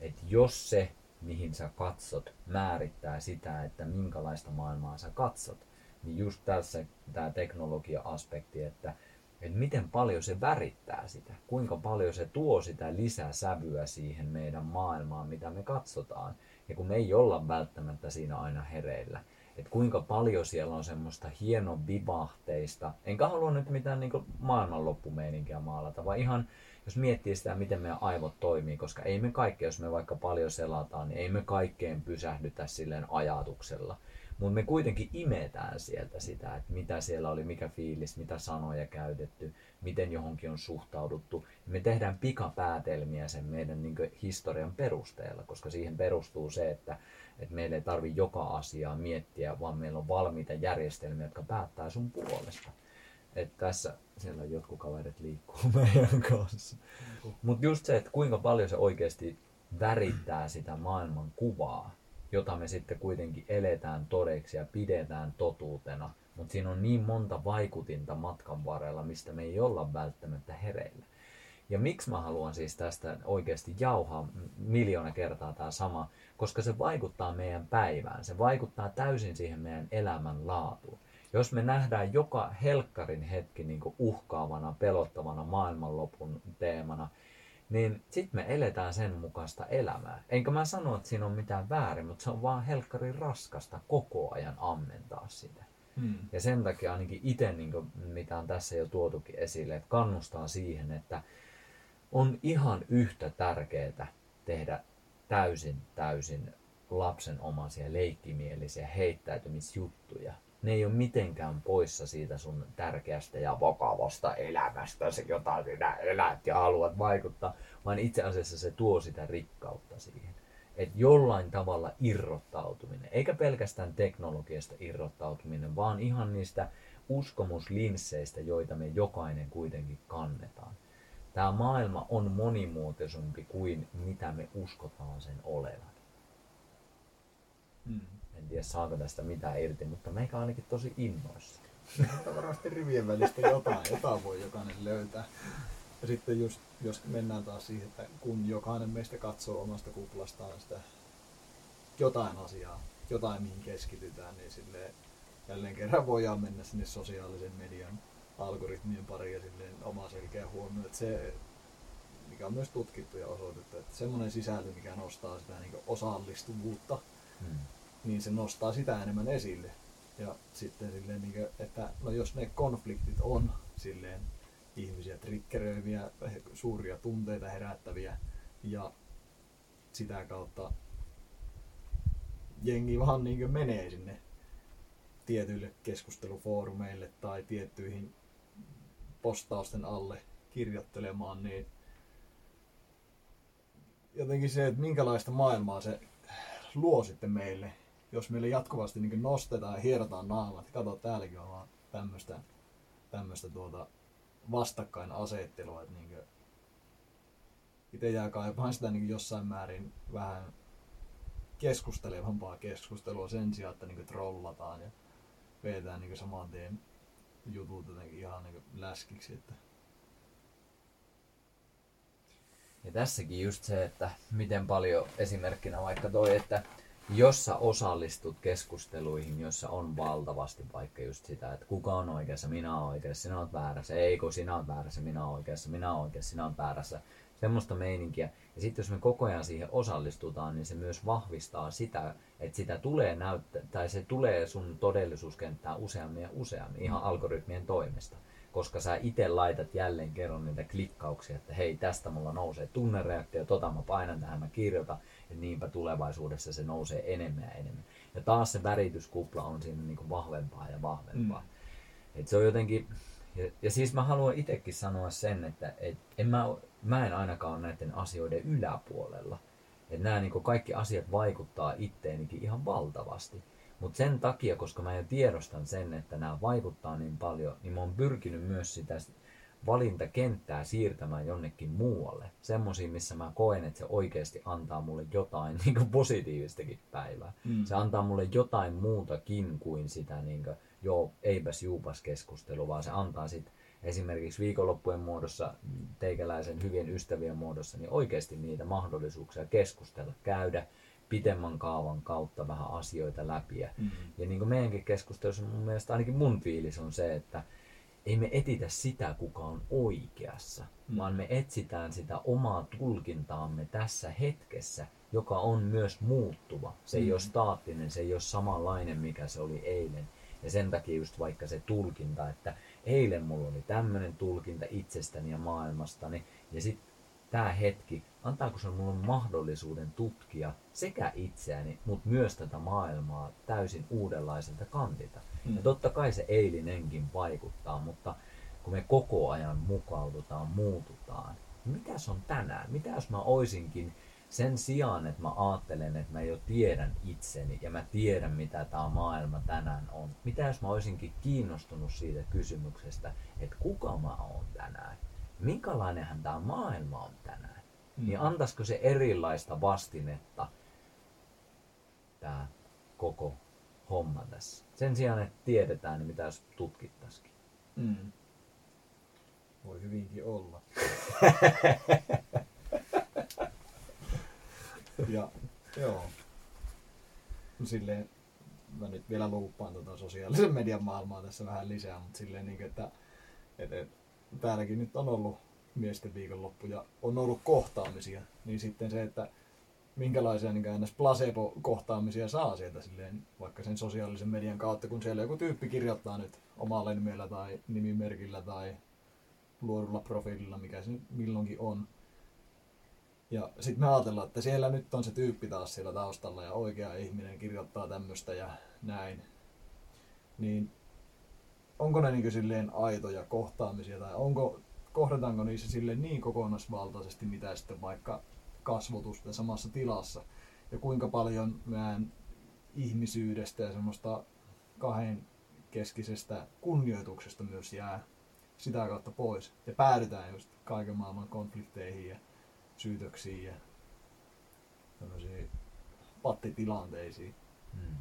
A: että jos se, mihin sä katsot, määrittää sitä, että minkälaista maailmaa sä katsot, niin just tässä tämä teknologia-aspekti, että, että miten paljon se värittää sitä, kuinka paljon se tuo sitä lisäsävyä siihen meidän maailmaan, mitä me katsotaan. Ja kun me ei olla välttämättä siinä aina hereillä, että kuinka paljon siellä on semmoista hieno vivahteista. Enkä halua nyt mitään niin maailmanloppumeininkiä maalata, vaan ihan jos miettii sitä, miten meidän aivot toimii, koska ei me kaikki, jos me vaikka paljon selataan, niin ei me kaikkeen pysähdytä silleen ajatuksella. Mutta me kuitenkin imetään sieltä sitä, että mitä siellä oli, mikä fiilis, mitä sanoja käytetty, miten johonkin on suhtauduttu. Me tehdään pikapäätelmiä sen meidän niin historian perusteella, koska siihen perustuu se, että, että meillä ei tarvi joka asiaa miettiä, vaan meillä on valmiita järjestelmiä, jotka päättää sun puolesta. Et tässä siellä jotkut kaverit liikkuu meidän kanssa. Mutta just se, että kuinka paljon se oikeasti värittää sitä maailman kuvaa, jota me sitten kuitenkin eletään todeksi ja pidetään totuutena. Mutta siinä on niin monta vaikutinta matkan varrella, mistä me ei olla välttämättä hereillä. Ja miksi mä haluan siis tästä oikeasti jauhaa miljoona kertaa tämä sama, koska se vaikuttaa meidän päivään, se vaikuttaa täysin siihen meidän elämän laatuun. Jos me nähdään joka helkkarin hetki niin uhkaavana, pelottavana maailmanlopun teemana, niin sitten me eletään sen mukaista elämää. Enkä mä sano, että siinä on mitään väärin, mutta se on vaan helkkarin raskasta koko ajan ammentaa sitä. Hmm. Ja sen takia ainakin itse, niin kuin, mitä on tässä jo tuotukin esille, että kannustaa siihen, että on ihan yhtä tärkeää tehdä täysin, täysin lapsenomaisia, leikkimielisiä heittäytymisjuttuja. Ne ei ole mitenkään poissa siitä sun tärkeästä ja vakavasta elämästä, jota sinä elät ja haluat vaikuttaa, vaan itse asiassa se tuo sitä rikkautta siihen. Että jollain tavalla irrottautuminen, eikä pelkästään teknologiasta irrottautuminen, vaan ihan niistä uskomuslinsseistä, joita me jokainen kuitenkin kannetaan Tämä maailma on monimuotoisempi kuin mitä me uskotaan sen olevan. Hmm. En tiedä saako tästä mitään irti, mutta meikä ainakin tosi innoissa.
B: varmasti rivien välistä jotain, jotain voi jokainen löytää. Ja sitten just, jos mennään taas siihen, että kun jokainen meistä katsoo omasta kuplastaan sitä jotain asiaa, jotain mihin keskitytään, niin silleen jälleen kerran voidaan mennä sinne sosiaalisen median algoritmien pariin ja silleen oma selkeä huomio, että se, mikä on myös tutkittu ja osoitettu, että semmoinen sisältö, mikä nostaa sitä niin osallistuvuutta, hmm. niin se nostaa sitä enemmän esille. Ja sitten silleen, niin kuin, että no jos ne konfliktit on silleen ihmisiä triggeröiviä, suuria tunteita herättäviä ja sitä kautta jengi vaan niin menee sinne tietyille keskustelufoorumeille tai tiettyihin postausten alle kirjoittelemaan, niin jotenkin se, että minkälaista maailmaa se luo sitten meille, jos meille jatkuvasti niin nostetaan ja hierotaan naamat. Kato, täälläkin on vaan tämmöistä, tämmöistä tuota vastakkainasettelua, että niin itse jää kaipaan sitä niin jossain määrin vähän keskustelevampaa keskustelua sen sijaan, että niin trollataan ja vedetään niin saman tien jutut jotenkin ihan niin läskiksi. Että...
A: Ja tässäkin just se, että miten paljon esimerkkinä vaikka toi, että jos sä osallistut keskusteluihin, jossa on valtavasti vaikka just sitä, että kuka on oikeassa, minä olen oikeassa, sinä olet väärässä, ei kun sinä olet väärässä, minä olen oikeassa, minä olen oikeassa, sinä olet väärässä, semmoista meininkiä. Ja sitten jos me koko ajan siihen osallistutaan, niin se myös vahvistaa sitä, että sitä tulee näyttää, tai se tulee sun todellisuuskenttään useammin ja useammin ihan mm. algoritmien toimesta. Koska sä itse laitat jälleen kerran niitä klikkauksia, että hei tästä mulla nousee tunnereaktio, tota mä painan tähän, mä kirjoitan, että niinpä tulevaisuudessa se nousee enemmän ja enemmän. Ja taas se värityskupla on siinä niin kuin vahvempaa ja vahvempaa. Mm. Et se on jotenkin, ja, ja siis mä haluan itsekin sanoa sen, että et en mä mä en ainakaan ole näiden asioiden yläpuolella. Että nämä niin kaikki asiat vaikuttaa itteenikin ihan valtavasti. Mutta sen takia, koska mä jo tiedostan sen, että nämä vaikuttaa niin paljon, niin mä oon pyrkinyt myös sitä valintakenttää siirtämään jonnekin muualle. Semmoisiin, missä mä koen, että se oikeasti antaa mulle jotain niin kuin positiivistakin päivää. Mm. Se antaa mulle jotain muutakin kuin sitä niin kuin, joo, eipäs juupas keskustelua, vaan se antaa sitten esimerkiksi viikonloppujen muodossa, teikäläisen hyvien ystävien muodossa, niin oikeasti niitä mahdollisuuksia keskustella, käydä pitemmän kaavan kautta vähän asioita läpi. Mm-hmm. Ja niin kuin meidänkin keskustelussa mun mielestä ainakin mun fiilis on se, että ei me etitä sitä, kuka on oikeassa, mm. vaan me etsitään sitä omaa tulkintaamme tässä hetkessä, joka on myös muuttuva. Se ei mm. ole staattinen, se ei ole samanlainen, mikä se oli eilen. Ja sen takia just vaikka se tulkinta, että eilen mulla oli tämmöinen tulkinta itsestäni ja maailmastani, ja sitten tämä hetki, antaako se mulle mahdollisuuden tutkia sekä itseäni, mutta myös tätä maailmaa täysin uudenlaiselta kantilta. Mm. Ja totta kai se eilinenkin vaikuttaa, mutta kun me koko ajan mukaudutaan, muututaan, mitäs on tänään? Mitä jos mä oisinkin sen sijaan, että mä ajattelen, että mä jo tiedän itseni ja mä tiedän, mitä tämä maailma tänään on. Mitä jos mä olisinkin kiinnostunut siitä kysymyksestä, että kuka mä oon tänään? Minkälainenhan tämä maailma on tänään? Mm. Niin antaisiko se erilaista vastinetta tämä koko homma tässä? Sen sijaan, että tiedetään, niin mitä jos tutkittaisikin? Mm.
B: Voi hyvinkin olla. Ja joo. No silleen, mä nyt vielä luuppaan tuota sosiaalisen median maailmaa tässä vähän lisää, mutta silleen niin, että, että, että täälläkin nyt on ollut miesten viikonloppu ja on ollut kohtaamisia, niin sitten se, että minkälaisia niin ns. placebo-kohtaamisia saa sieltä silleen, vaikka sen sosiaalisen median kautta, kun siellä joku tyyppi kirjoittaa nyt omalla nimellä tai nimimerkillä tai luodulla profiililla, mikä se milloinkin on, ja sitten me ajatellaan, että siellä nyt on se tyyppi taas siellä taustalla ja oikea ihminen kirjoittaa tämmöistä ja näin. Niin onko ne niin silleen aitoja kohtaamisia tai onko, kohdataanko niissä silleen niin kokonaisvaltaisesti mitä sitten vaikka kasvotusta samassa tilassa ja kuinka paljon meidän ihmisyydestä ja semmoista kahden keskisestä kunnioituksesta myös jää sitä kautta pois ja päädytään just kaiken maailman konflikteihin ja syytöksiin ja tämmöisiin pattitilanteisiin. Hmm.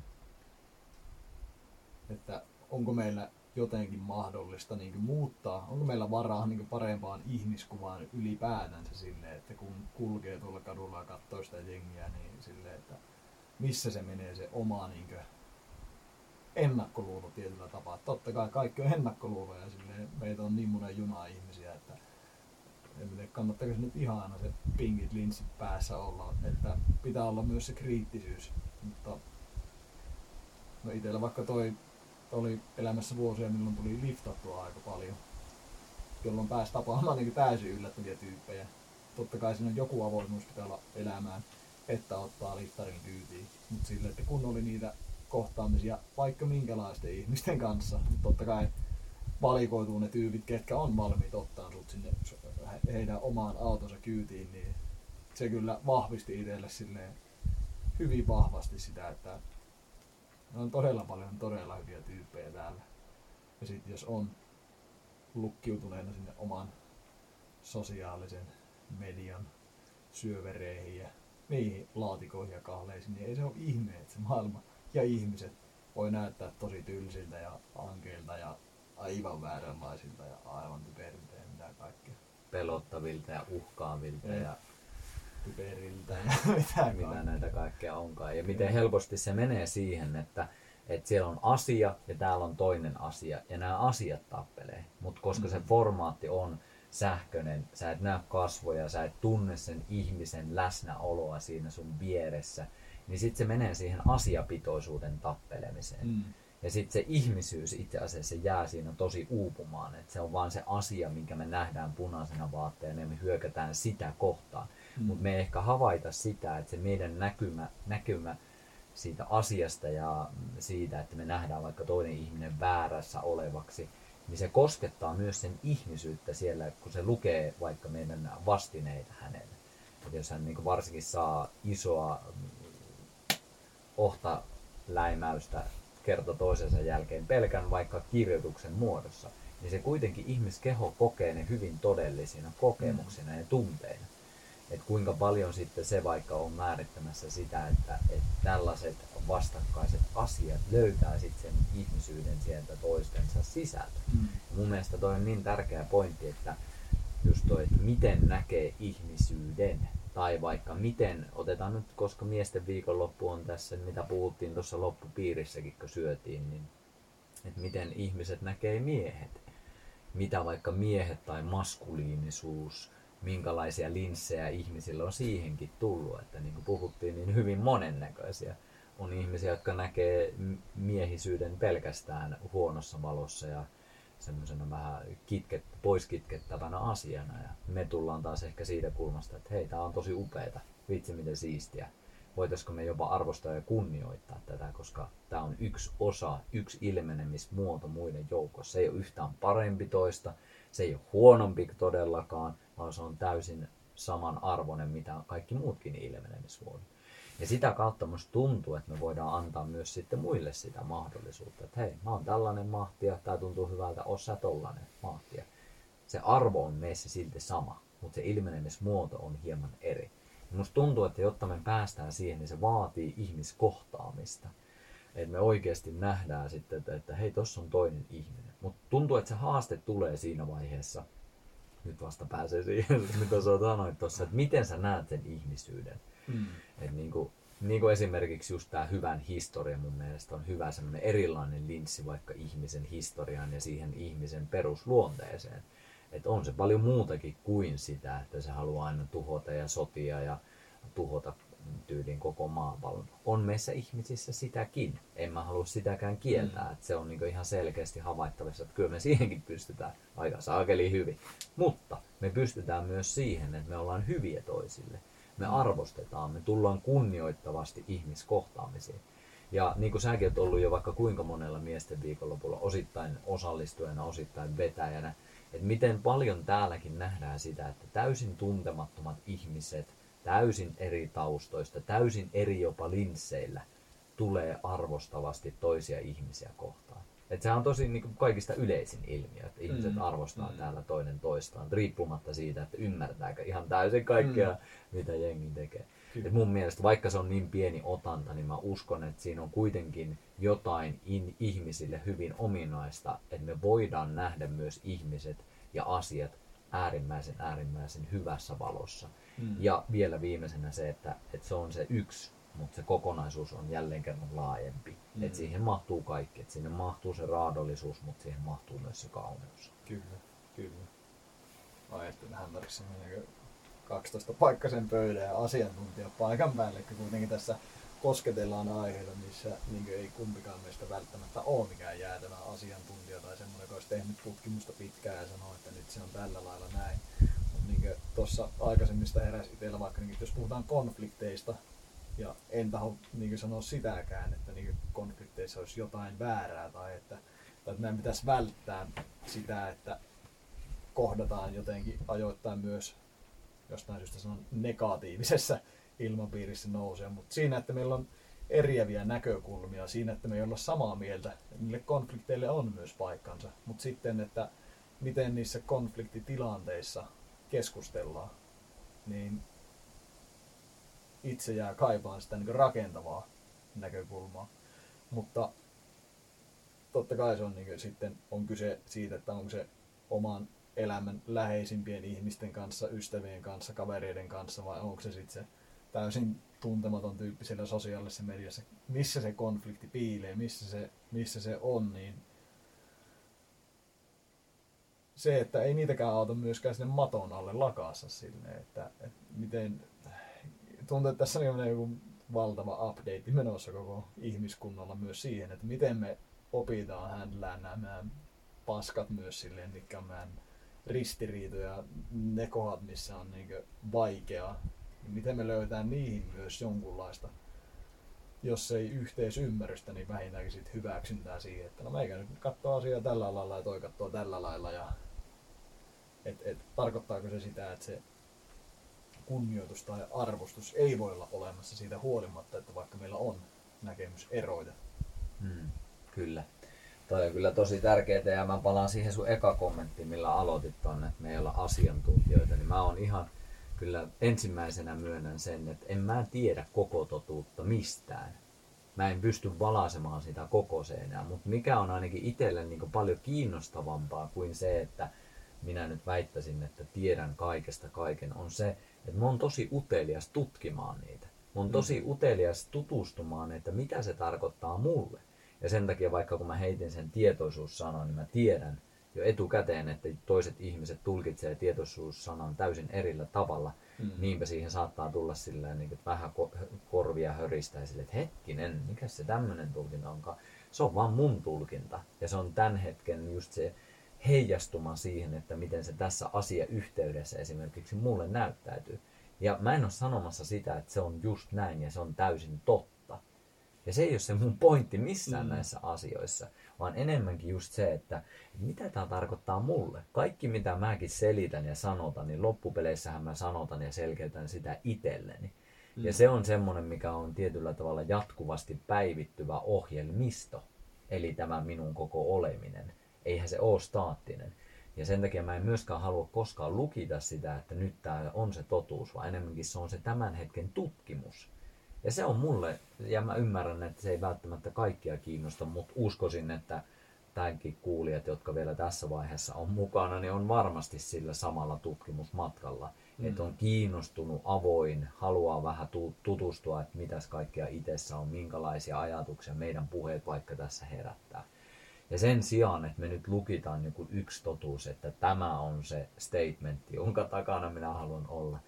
B: Että onko meillä jotenkin mahdollista niin muuttaa? Onko meillä varaa niin parempaan ihmiskuvaan ylipäätänsä sille, että kun kulkee tuolla kadulla ja katsoo sitä jengiä, niin sille, että missä se menee se oma niin ennakkoluulo tietyllä tapaa. Totta kai kaikki on ennakkoluuloja, silleen, meitä on niin monen juna ihmisiä, että en tiedä, kannattaako se nyt ihan aina se pinkit linssit päässä olla, että pitää olla myös se kriittisyys. Mutta no itsellä vaikka toi oli elämässä vuosia, milloin tuli liftattua aika paljon, jolloin pääsi tapaamaan niin täysin yllättäviä tyyppejä. Totta kai siinä on joku avoimuus pitää olla elämään, että ottaa liftarin kyytiin. Mutta sille, että kun oli niitä kohtaamisia vaikka minkälaisten ihmisten kanssa, niin totta kai valikoituu ne tyypit, ketkä on valmiit ottaa sut sinne heidän omaan autonsa kyytiin, niin se kyllä vahvisti itselle silleen hyvin vahvasti sitä, että on todella paljon todella hyviä tyyppejä täällä. Ja sitten jos on lukkiutuneena sinne oman sosiaalisen median syövereihin ja niihin laatikoihin ja kahleisiin, niin ei se ole ihme, että se maailma ja ihmiset voi näyttää tosi tylsiltä ja ankeilta ja aivan vääränlaisilta ja aivan typeriltä ja mitä kaikkea.
A: Pelottavilta ja uhkaavilta ja, ja
B: typeriltä ja mitä,
A: mitä näitä kaikkea onkaan. Ja miten helposti se menee siihen, että, että siellä on asia ja täällä on toinen asia ja nämä asiat tappelee. Mutta koska mm. se formaatti on sähköinen, sä et näe kasvoja, sä et tunne sen ihmisen läsnäoloa siinä sun vieressä, niin sitten se menee siihen asiapitoisuuden tappelemiseen. Mm. Ja sitten se ihmisyys itse asiassa jää siinä tosi uupumaan, että se on vaan se asia, minkä me nähdään punaisena vaatteena ja me hyökätään sitä kohtaan. Mm. Mutta me ei ehkä havaita sitä, että se meidän näkymä, näkymä siitä asiasta ja siitä, että me nähdään vaikka toinen ihminen väärässä olevaksi, niin se koskettaa myös sen ihmisyyttä siellä, kun se lukee vaikka meidän vastineita hänelle. Et jos hän niin varsinkin saa isoa ohta läimäystä kerta toisensa jälkeen pelkän vaikka kirjoituksen muodossa, niin se kuitenkin ihmiskeho kokee ne hyvin todellisina kokemuksina ja tunteina. Et kuinka paljon sitten se vaikka on määrittämässä sitä, että, että tällaiset vastakkaiset asiat löytää sitten sen ihmisyyden sieltä toistensa sisältä. Mm. mun mielestä toi on niin tärkeä pointti, että just toi, että miten näkee ihmisyyden tai vaikka miten, otetaan nyt, koska miesten viikonloppu on tässä, mitä puhuttiin tuossa loppupiirissäkin, kun syötiin, niin että miten ihmiset näkee miehet. Mitä vaikka miehet tai maskuliinisuus, minkälaisia linssejä ihmisillä on siihenkin tullut. Että niin kuin puhuttiin, niin hyvin monennäköisiä. On ihmisiä, jotka näkee miehisyyden pelkästään huonossa valossa ja semmoisena vähän kitket, poiskitkettävänä asiana. Ja me tullaan taas ehkä siitä kulmasta, että hei, tämä on tosi upeeta, vitsi miten siistiä. Voitaisiko me jopa arvostaa ja kunnioittaa tätä, koska tämä on yksi osa, yksi ilmenemismuoto muiden joukossa. Se ei ole yhtään parempi toista, se ei ole huonompi todellakaan, vaan se on täysin saman arvoinen, mitä kaikki muutkin ilmenemismuodot. Ja sitä kautta musta tuntuu, että me voidaan antaa myös sitten muille sitä mahdollisuutta, että hei, mä oon tällainen mahtia, tämä tuntuu hyvältä, oot sä tollanen mahtia. Se arvo on meissä silti sama, mutta se ilmenemismuoto on hieman eri. Ja musta tuntuu, että jotta me päästään siihen, niin se vaatii ihmiskohtaamista. Että me oikeasti nähdään sitten, että, että hei, tossa on toinen ihminen. Mutta tuntuu, että se haaste tulee siinä vaiheessa, nyt vasta pääsee siihen, mitä sä sanoit tuossa, että miten sä näet sen ihmisyyden. Mm. Et niin kuin, niin kuin esimerkiksi just tämä hyvän historia mun mielestä on hyvä semmoinen erilainen linssi vaikka ihmisen historiaan ja siihen ihmisen perusluonteeseen. Että on se paljon muutakin kuin sitä, että se haluaa aina tuhota ja sotia ja tuhota tyylin koko maapallon. On meissä ihmisissä sitäkin. En mä halua sitäkään kieltää. Mm. Että se on niin ihan selkeästi havaittavissa, että kyllä me siihenkin pystytään aika saakeli hyvin. Mutta me pystytään myös siihen, että me ollaan hyviä toisille me arvostetaan, me tullaan kunnioittavasti ihmiskohtaamisiin. Ja niin kuin säkin olet ollut jo vaikka kuinka monella miesten viikonlopulla osittain osallistujana, osittain vetäjänä, että miten paljon täälläkin nähdään sitä, että täysin tuntemattomat ihmiset, täysin eri taustoista, täysin eri jopa linsseillä, tulee arvostavasti toisia ihmisiä kohtaan. Et sehän on tosi niin kuin kaikista yleisin ilmiö, että ihmiset mm. arvostaa mm. täällä toinen toistaan, riippumatta siitä, että ymmärtääkö ihan täysin kaikkea, mm. mitä jengi tekee. Et mun mielestä, vaikka se on niin pieni otanta, niin mä uskon, että siinä on kuitenkin jotain in, ihmisille hyvin ominaista, että me voidaan nähdä myös ihmiset ja asiat äärimmäisen äärimmäisen hyvässä valossa. Mm. Ja vielä viimeisenä se, että, että se on se yksi, mutta se kokonaisuus on jälleen kerran laajempi. Mm. Että siihen mahtuu kaikki. Että sinne mahtuu se raadollisuus, mutta siihen mahtuu myös se kauneus.
B: Kyllä, kyllä. Ajettu hämärissä 12 paikkaisen pöydän ja asiantuntija paikan päälle, kun kuitenkin tässä kosketellaan aiheita, missä niin ei kumpikaan meistä välttämättä ole mikään jäätävä asiantuntija tai semmoinen, joka olisi tehnyt tutkimusta pitkään ja sanoo, että nyt se on tällä lailla näin. Mutta niin tuossa aikaisemmista heräsi itsellä vaikka, niin jos puhutaan konflikteista, ja en taho niin sanoa sitäkään, että niin konflikteissa olisi jotain väärää tai että, tai että meidän pitäisi välttää sitä, että kohdataan jotenkin ajoittain myös jostain syystä sanon negatiivisessa ilmapiirissä nousee, mutta siinä, että meillä on eriäviä näkökulmia, siinä, että me ei olla samaa mieltä, niille konflikteille on myös paikkansa, mutta sitten, että miten niissä konfliktitilanteissa keskustellaan, niin itse jää kaipaan sitä niin rakentavaa näkökulmaa. Mutta totta kai se on niin sitten on kyse siitä, että onko se oman elämän läheisimpien ihmisten kanssa, ystävien kanssa, kavereiden kanssa vai onko se sitten se täysin tuntematon tyyppi siellä sosiaalisessa mediassa, missä se konflikti piilee, missä se, missä se on, niin se, että ei niitäkään auta myöskään sinne maton alle lakaassa silleen, että, että miten, tuntuu, että tässä on joku valtava update menossa koko ihmiskunnalla myös siihen, että miten me opitaan händlään nämä paskat myös silleen, mikä on meidän ristiriitoja, ne kohdat, missä on niin vaikeaa. Miten me löytää niihin myös jonkunlaista, jos ei yhteisymmärrystä, niin vähintäänkin sit hyväksyntää siihen, että no meikä nyt katsoo asiaa tällä lailla ja toi tällä lailla. Ja, et, et, tarkoittaako se sitä, että se kunnioitus tai arvostus ei voi olla olemassa siitä huolimatta, että vaikka meillä on näkemyseroja.
A: Hmm, kyllä. Toi on kyllä tosi tärkeää ja mä palaan siihen sun eka kommenttiin, millä aloitit tonne, että me ei olla asiantuntijoita, niin mä oon ihan kyllä ensimmäisenä myönnän sen, että en mä tiedä koko totuutta mistään. Mä en pysty valaisemaan sitä koko seinää, mutta mikä on ainakin itselle niin paljon kiinnostavampaa kuin se, että minä nyt väittäisin, että tiedän kaikesta kaiken, on se, että mä oon tosi utelias tutkimaan niitä. Mä oon tosi mm. utelias tutustumaan, että mitä se tarkoittaa mulle. Ja sen takia vaikka kun mä heitin sen tietoisuussanan, niin mä tiedän jo etukäteen, että toiset ihmiset tulkitsee tietoisuussanan täysin erillä tavalla. Mm. Niinpä siihen saattaa tulla silleen, niin, että vähän korvia höristää ja silleen, että hetkinen, mikä se tämmöinen tulkinta onkaan. Se on vaan mun tulkinta. Ja se on tämän hetken just se heijastuma siihen, että miten se tässä asiayhteydessä esimerkiksi mulle näyttäytyy. Ja mä en ole sanomassa sitä, että se on just näin ja se on täysin totta. Ja se ei ole se mun pointti missään mm. näissä asioissa, vaan enemmänkin just se, että mitä tämä tarkoittaa mulle. Kaikki mitä mäkin selitän ja sanotan, niin loppupeleissähän mä sanotan ja selkeytän sitä itselleni. Mm. Ja se on semmoinen, mikä on tietyllä tavalla jatkuvasti päivittyvä ohjelmisto. Eli tämä minun koko oleminen eihän se ole staattinen. Ja sen takia mä en myöskään halua koskaan lukita sitä, että nyt tämä on se totuus, vaan enemmänkin se on se tämän hetken tutkimus. Ja se on mulle, ja mä ymmärrän, että se ei välttämättä kaikkia kiinnosta, mutta uskoisin, että tämänkin kuulijat, jotka vielä tässä vaiheessa on mukana, niin on varmasti sillä samalla tutkimusmatkalla. Mm. Että on kiinnostunut, avoin, haluaa vähän tutustua, että mitäs kaikkea itsessä on, minkälaisia ajatuksia meidän puheet vaikka tässä herättää. Ja sen sijaan, että me nyt lukitaan kuin yksi totuus, että tämä on se statementti, jonka takana minä haluan olla.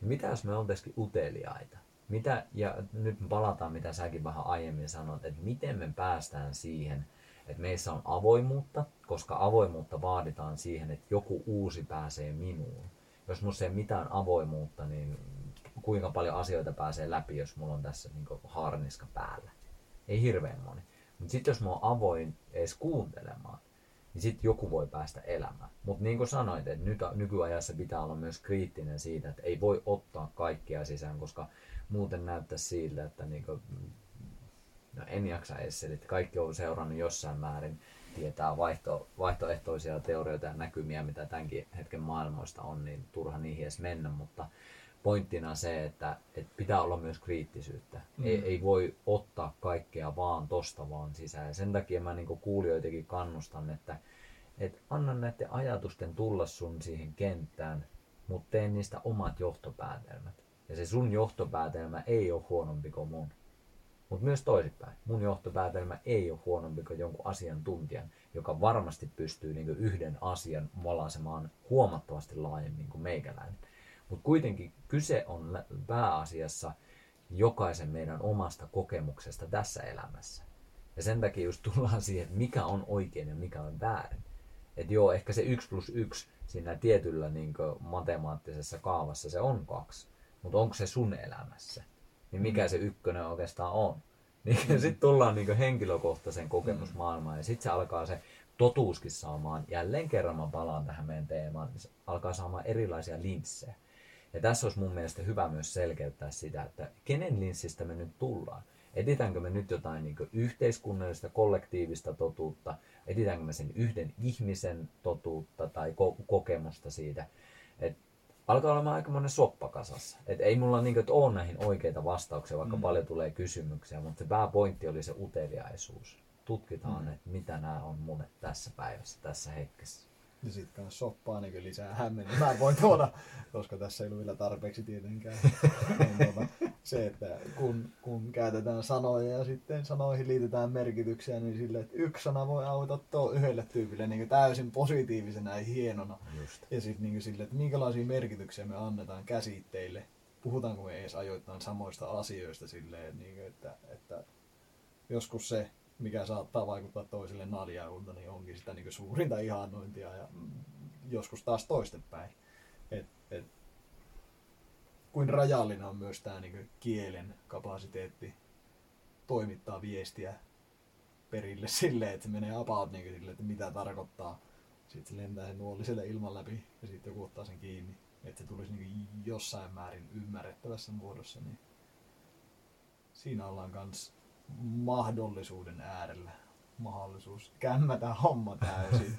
A: Niin mitä jos me oltaisikin uteliaita? Mitä, ja nyt palataan, mitä säkin vähän aiemmin sanoit, että miten me päästään siihen, että meissä on avoimuutta, koska avoimuutta vaaditaan siihen, että joku uusi pääsee minuun. Jos minussa ei ole mitään avoimuutta, niin kuinka paljon asioita pääsee läpi, jos mulla on tässä niin harniska päällä? Ei hirveän moni. Mutta sitten jos mä oon avoin edes kuuntelemaan, niin sitten joku voi päästä elämään. Mutta niin kuin sanoit, että nyt, nykyajassa pitää olla myös kriittinen siitä, että ei voi ottaa kaikkea sisään, koska muuten näyttää siltä, että niin kuin, no en jaksa edes selittää. Kaikki on seurannut jossain määrin, tietää vaihto, vaihtoehtoisia teorioita ja näkymiä, mitä tämänkin hetken maailmoista on, niin turha niihin edes mennä, mutta pointtina se, että, että pitää olla myös kriittisyyttä.
B: Mm.
A: Ei, ei voi ottaa kaikkea vaan tosta vaan sisään. Ja sen takia mä niin kuulijoitakin kannustan, että, että anna näiden ajatusten tulla sun siihen kenttään, mutta tee niistä omat johtopäätelmät. Ja se sun johtopäätelmä ei ole huonompi kuin mun. Mutta myös toisinpäin. Mun johtopäätelmä ei ole huonompi kuin jonkun asiantuntijan, joka varmasti pystyy niin yhden asian valaisemaan huomattavasti laajemmin kuin meikäläinen. Mutta kuitenkin kyse on pääasiassa jokaisen meidän omasta kokemuksesta tässä elämässä. Ja sen takia just tullaan siihen, että mikä on oikein ja mikä on väärin. Että joo, ehkä se 1 plus 1 siinä tietyllä niin matemaattisessa kaavassa se on kaksi. Mutta onko se sun elämässä? Niin mikä se ykkönen oikeastaan on? Niin mm. sitten tullaan niin henkilökohtaisen kokemusmaailmaan ja sitten se alkaa se totuuskin saamaan, jälleen kerran mä palaan tähän meidän teemaan, niin se alkaa saamaan erilaisia linssejä. Ja tässä olisi mun mielestä hyvä myös selkeyttää sitä, että kenen linssistä me nyt tullaan. Etitäänkö me nyt jotain niin yhteiskunnallista, kollektiivista totuutta, etitäänkö me sen yhden ihmisen totuutta tai ko- kokemusta siitä. Et alkaa olemaan aika monen soppakasassa. Et ei mulla niin kuin, ole näihin oikeita vastauksia, vaikka mm. paljon tulee kysymyksiä, mutta se pääpointti oli se uteliaisuus. Tutkitaan, mm. että mitä nämä on mulle tässä päivässä, tässä hetkessä.
B: Ja sitten kanssa soppaa niin lisää hämmennyt. Mä voin tuoda, koska tässä ei ole vielä tarpeeksi tietenkään. niin, tuota, se, että kun, kun käytetään sanoja ja sitten sanoihin liitetään merkityksiä, niin sille, että yksi sana voi auttaa tuo yhdelle tyypille niin täysin positiivisena ja hienona. Just. Ja sitten niin sille, että minkälaisia merkityksiä me annetaan käsitteille. Puhutaanko me edes ajoittain samoista asioista silleen, niin kuin, että, että joskus se mikä saattaa vaikuttaa toiselle naljailulta, niin onkin sitä niin suurinta ihannointia ja joskus taas toistepäin. Et, et, kuin rajallinen on myös tämä niin kielen kapasiteetti toimittaa viestiä perille silleen, että se menee about niin silleen, että mitä tarkoittaa. Sitten se lentää sen nuolliselle ilman läpi ja sitten joku ottaa sen kiinni. Että se tulisi niin jossain määrin ymmärrettävässä muodossa. Niin siinä ollaan kanssa mahdollisuuden äärellä. Mahdollisuus kämmätä homma täysin.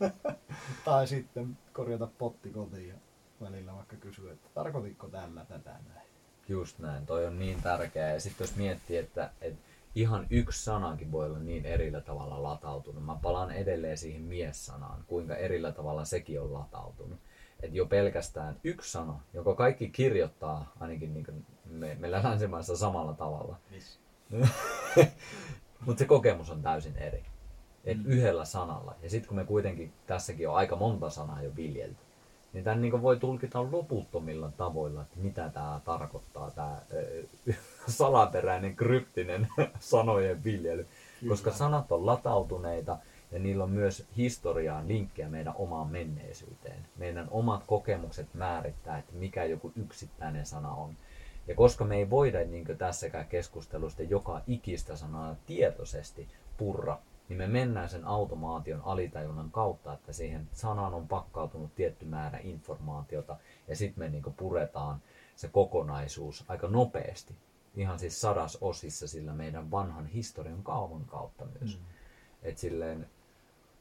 B: tai sitten korjata potti kotiin ja välillä vaikka kysyä, että tarkoititko tällä tätä näin.
A: Just näin, toi on niin tärkeää. Ja sitten jos miettii, että, että ihan yksi sanakin voi olla niin erillä tavalla latautunut. Mä palaan edelleen siihen mies-sanaan, kuinka erillä tavalla sekin on latautunut. Että jo pelkästään yksi sana, joka kaikki kirjoittaa ainakin niin me, meillä länsimaissa samalla tavalla. Miss? Mutta se kokemus on täysin eri. Et mm. yhdellä sanalla. Ja sitten kun me kuitenkin tässäkin on aika monta sanaa jo viljelty, niin tämän niin voi tulkita loputtomilla tavoilla, että mitä tämä tarkoittaa, tämä salaperäinen, kryptinen sanojen viljely. Kyllä. Koska sanat on latautuneita ja niillä on myös historiaan linkkejä meidän omaan menneisyyteen. Meidän omat kokemukset määrittää, että mikä joku yksittäinen sana on. Ja koska me ei voida niin tässäkään keskustelusta joka ikistä sanaa tietoisesti purra, niin me mennään sen automaation alitajunnan kautta, että siihen sanaan on pakkautunut tietty määrä informaatiota ja sitten me niin puretaan se kokonaisuus aika nopeasti. Ihan siis sadasosissa sillä meidän vanhan historian kaavan kautta myös. Mm. Et silleen,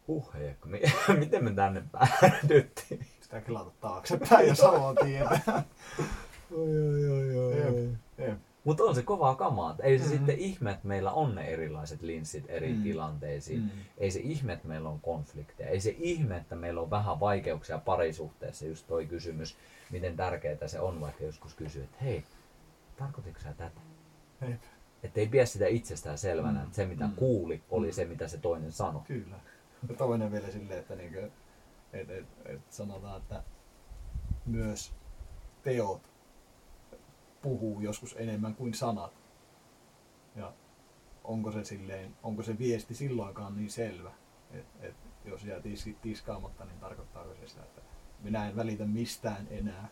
A: huh heikko, miten me tänne päädyttiin?
B: Sitä kelata taaksepäin, jos haluaa tietää.
A: Oi, oi, oi, oi. Jep, Mutta on se kovaa kamaa. Ei se mm-hmm. sitten ihme, että meillä on ne erilaiset linssit eri mm. tilanteisiin. Mm. Ei se ihme, että meillä on konflikteja. Ei se ihme, että meillä on vähän vaikeuksia parisuhteessa. Just toi kysymys, miten tärkeää se on, vaikka joskus kysyy, että hei, tarkoititko sä tätä? Että ei pidä sitä itsestään selvänä, mm. että se mitä mm. kuuli oli mm. se, mitä se toinen sanoi.
B: Kyllä. Ja toinen vielä silleen, että niinku, et, et, et sanotaan, että myös teot puhuu joskus enemmän kuin sanat. Ja onko se, silleen, onko se viesti silloinkaan niin selvä, että et jos jää tiskit tiskaamatta, niin tarkoittaako se sitä, että minä en välitä mistään enää.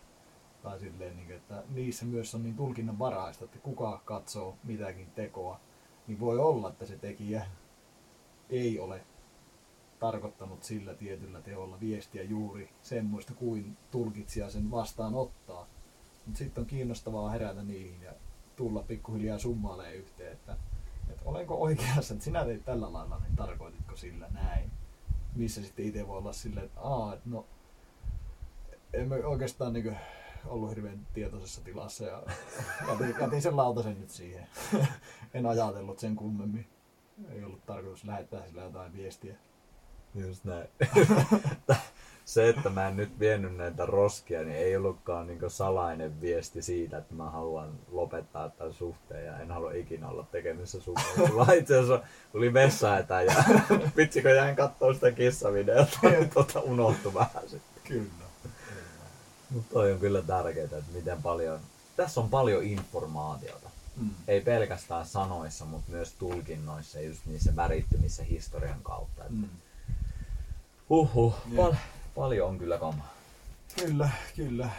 B: Tai silleen, niin, että niissä myös on niin tulkinnan varaista, että kuka katsoo mitäkin tekoa, niin voi olla, että se tekijä ei ole tarkoittanut sillä tietyllä teolla viestiä juuri semmoista kuin tulkitsija sen vastaan ottaa. Mutta sitten on kiinnostavaa herätä niihin ja tulla pikkuhiljaa summailemaan yhteen, että, että olenko oikeassa, että sinä teit tällä lailla, niin tarkoititko sillä näin. Missä sitten itse voi olla silleen, että aa, että no, en mä oikeastaan niin ollut hirveän tietoisessa tilassa ja jätin, jätin sen lautasen nyt siihen. en ajatellut sen kummemmin. Ei ollut tarkoitus lähettää sillä jotain viestiä.
A: Just näin. se, että mä en nyt vienyt näitä roskia, niin ei ollutkaan niin salainen viesti siitä, että mä haluan lopettaa tämän suhteen ja en halua ikinä olla tekemissä suhteen. Vaan itse asiassa tuli vessaetä ja vitsikö jäin katsoa sitä kissavideota, niin tota unohtui vähän sitten.
B: Kyllä.
A: Mutta toi on kyllä tärkeää, että miten paljon, tässä on paljon informaatiota.
B: Mm.
A: Ei pelkästään sanoissa, mutta myös tulkinnoissa, just niissä värittymissä historian kautta. Että
B: Mm.
A: Huhhuh,
B: Jep.
A: pal- paljon on kyllä kamaa.
B: Kyllä, kyllä.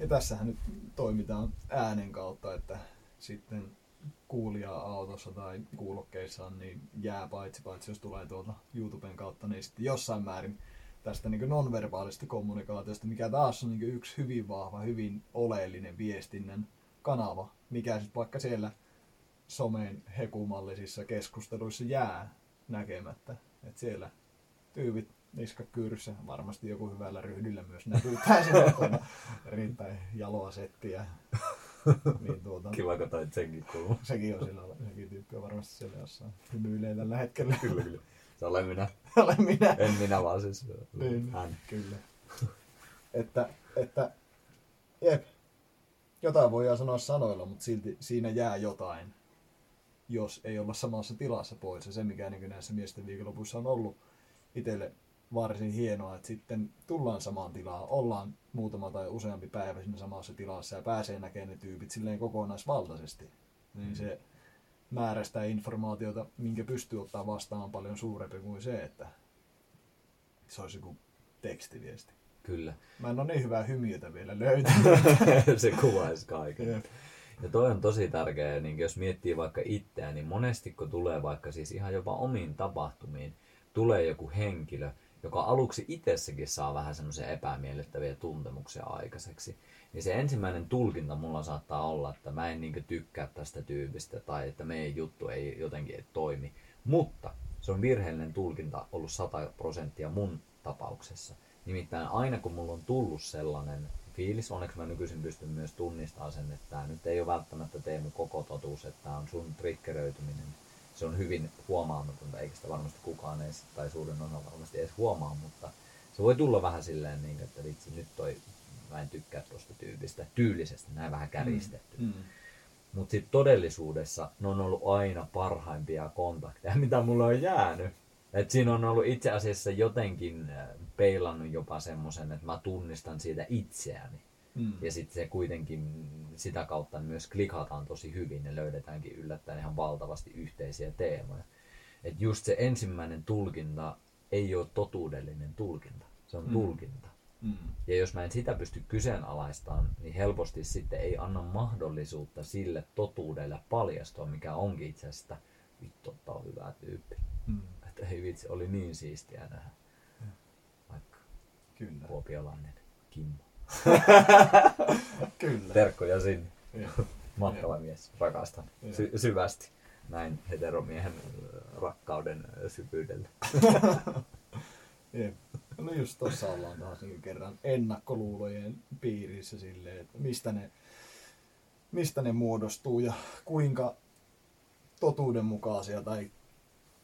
B: Ja tässähän nyt toimitaan äänen kautta, että sitten kuulijaa autossa tai kuulokkeissaan niin jää paitsi, paitsi jos tulee tuolta YouTuben kautta, niin sitten jossain määrin tästä niin nonverbaalista kommunikaatiosta, mikä taas on niin yksi hyvin vahva, hyvin oleellinen viestinnän kanava, mikä sitten vaikka siellä someen hekumallisissa keskusteluissa jää näkemättä. että siellä tyypit niska kyrssä, varmasti joku hyvällä ryhdillä myös näkyy sinne erittäin jaloa settiä. Niin tuota,
A: Kiva, kun toi senkin kuuluu.
B: sekin on sillä sekin tyyppi on varmasti siellä jossain hymyilee tällä hetkellä.
A: Kyllä, kyllä. Se olen minä.
B: Olen minä.
A: En minä, vaan siis
B: Niin,
A: hän.
B: kyllä. että, että, jep, jotain voidaan sanoa sanoilla, mutta silti siinä jää jotain, jos ei olla samassa tilassa pois. Ja se, mikä niin näissä miesten viikonlopuissa on ollut itselle varsin hienoa, että sitten tullaan samaan tilaan, ollaan muutama tai useampi päivä siinä samassa tilassa ja pääsee näkemään ne tyypit silleen kokonaisvaltaisesti. Niin se määrä sitä informaatiota, minkä pystyy ottaa vastaan, on paljon suurempi kuin se, että se olisi joku tekstiviesti.
A: Kyllä.
B: Mä en ole niin hyvää hymiötä vielä löytänyt.
A: se kuvaisi kaiken.
B: Jep.
A: Ja toi on tosi tärkeää, niin jos miettii vaikka itseään, niin monesti kun tulee vaikka siis ihan jopa omiin tapahtumiin, tulee joku henkilö, joka aluksi itsessäkin saa vähän semmoisia epämiellyttäviä tuntemuksia aikaiseksi, niin se ensimmäinen tulkinta mulla saattaa olla, että mä en niinkö tykkää tästä tyypistä tai että meidän juttu ei jotenkin toimi. Mutta se on virheellinen tulkinta ollut 100 prosenttia mun tapauksessa. Nimittäin aina kun mulla on tullut sellainen fiilis, onneksi mä nykyisin pystyn myös tunnistamaan sen, että tämä nyt ei ole välttämättä Teemu koko totuus, että tämä on sun triggeröityminen. Se on hyvin huomaamatonta, eikä sitä varmasti kukaan edes, tai suurin osa varmasti edes huomaa, mutta se voi tulla vähän silleen, niin, että vitsi, nyt toi, mä en tykkää tuosta tyypistä, tyylisesti, näin vähän kärjistetty.
B: Mm.
A: Mutta sitten todellisuudessa ne on ollut aina parhaimpia kontakteja, mitä mulle on jäänyt. Et siinä on ollut itse asiassa jotenkin äh, peilannut jopa semmoisen, että mä tunnistan siitä itseäni.
B: Mm.
A: Ja sitten se kuitenkin sitä kautta myös klikataan tosi hyvin ja löydetäänkin yllättäen ihan valtavasti yhteisiä teemoja. Et just se ensimmäinen tulkinta ei ole totuudellinen tulkinta, se on
B: Mm.
A: tulkinta.
B: Mm.
A: Ja jos mä en sitä pysty kyseenalaistamaan, niin helposti sitten ei anna mahdollisuutta sille totuudelle paljastua, mikä onkin itse asiassa, vittu, on hyvä tyyppi.
B: Mm.
A: Että ei vitsi, oli niin siistiä nähdä. Vaikka
B: Kyllä.
A: kuopiolainen Kimmo.
B: Kyllä.
A: Terkkoja sinne. Mahtava mies, rakastan. Sy- syvästi näin heteromiehen äh, rakkauden äh, syvyydellä.
B: Jep. No just tuossa ollaan taas niin kerran ennakkoluulojen piirissä silleen, että mistä ne, mistä ne muodostuu ja kuinka totuudenmukaisia tai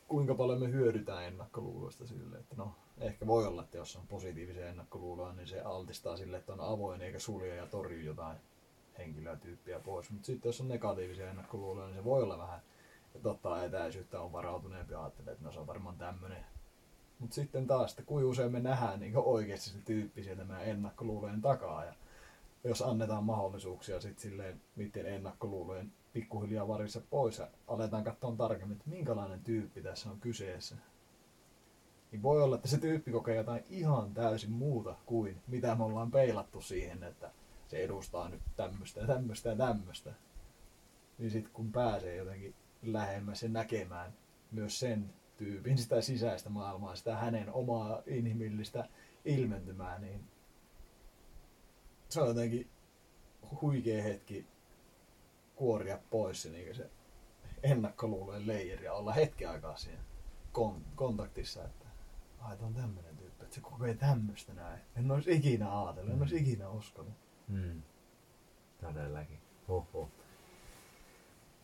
B: kuinka paljon me hyödytään ennakkoluuloista sille, että no ehkä voi olla, että jos on positiivisia ennakkoluuloja, niin se altistaa sille, että on avoin eikä sulje ja torju jotain henkilöä tyyppiä pois. Mutta sitten jos on negatiivisia ennakkoluuloja, niin se voi olla vähän, että ottaa etäisyyttä, on varautuneempi ja ajattelee, että no se on varmaan tämmöinen. Mutta sitten taas, että kuinka usein me nähdään niin oikeasti se tyyppi sieltä meidän ennakkoluulojen takaa. Ja jos annetaan mahdollisuuksia sitten silleen niiden ennakkoluulojen pikkuhiljaa varissa pois ja aletaan katsoa tarkemmin, että minkälainen tyyppi tässä on kyseessä. Niin voi olla, että se tyyppi kokee jotain ihan täysin muuta kuin mitä me ollaan peilattu siihen, että se edustaa nyt tämmöistä ja tämmöistä ja tämmöistä. Niin sitten kun pääsee jotenkin lähemmäs ja näkemään myös sen tyypin sitä sisäistä maailmaa, sitä hänen omaa inhimillistä ilmentymää, niin se on jotenkin huikea hetki kuoria pois se, niin se ennakkoluulojen leijeri ja olla hetki aikaa siinä kon- kontaktissa, että ai on tämmönen tyyppi, että se kokee tämmöistä näin. En olisi ikinä ajatellut, en olisi ikinä uskonut.
A: Mm. Todellakin. Oho.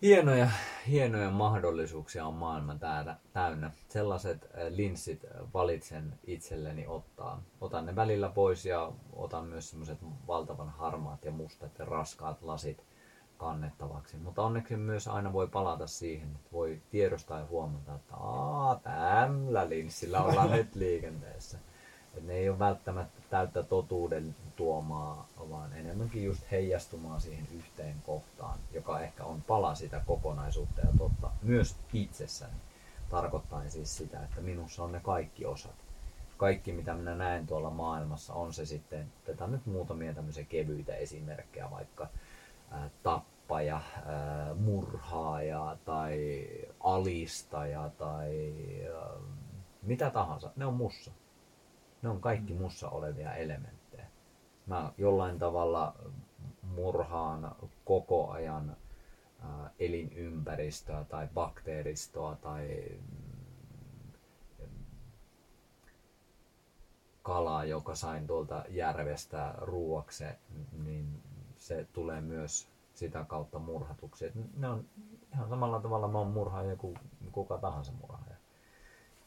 A: Hienoja, hienoja mahdollisuuksia on maailma täällä, täynnä. Sellaiset äh, linssit valitsen itselleni ottaa. Otan ne välillä pois ja otan myös semmoiset valtavan harmaat ja mustat ja raskaat lasit kannettavaksi. Mutta onneksi myös aina voi palata siihen, että voi tiedostaa ja huomata, että Aa, tällä linssillä ollaan nyt liikenteessä. Et ne ei ole välttämättä täyttä totuuden tuomaa, vaan enemmänkin just heijastumaan siihen yhteen kohtaan, joka ehkä on pala sitä kokonaisuutta ja totta myös itsessäni. Tarkoittaa siis sitä, että minussa on ne kaikki osat. Kaikki mitä minä näen tuolla maailmassa on se sitten, otetaan nyt muutamia tämmöisiä kevyitä esimerkkejä, vaikka tappaja, murhaaja tai alistaja tai mitä tahansa. Ne on mussa. Ne on kaikki mussa olevia elementtejä. Mä jollain tavalla murhaan koko ajan elinympäristöä tai bakteeristoa tai mm, kalaa, joka sain tuolta järvestä ruuaksi, niin se tulee myös sitä kautta murhatuksi. Et ne on ihan samalla tavalla mä oon murhaaja kuin kuka tahansa murhaaja.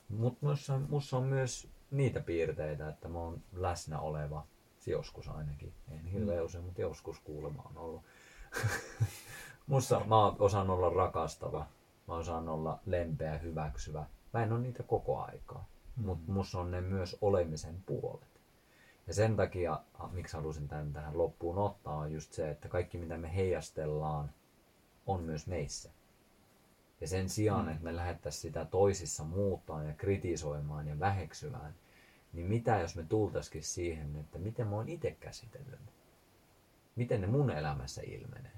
A: Mutta mussa on myös niitä piirteitä, että mä oon läsnä oleva, joskus ainakin, en hirveän mm. usein, mutta joskus kuulemma on ollut. Mussa mä osaan olla rakastava, mä osaan olla lempeä, hyväksyvä. Mä en ole niitä koko aikaa, mm. mutta mussa on ne myös olemisen puolet. Ja sen takia, miksi halusin tämän tähän loppuun ottaa, on just se, että kaikki mitä me heijastellaan, on myös meissä. Ja sen sijaan, mm. että me lähdettäisiin sitä toisissa muuttaa ja kritisoimaan ja väheksymään, niin mitä jos me tultaisikin siihen, että miten mä oon itse käsitellyt Miten ne mun elämässä ilmenee?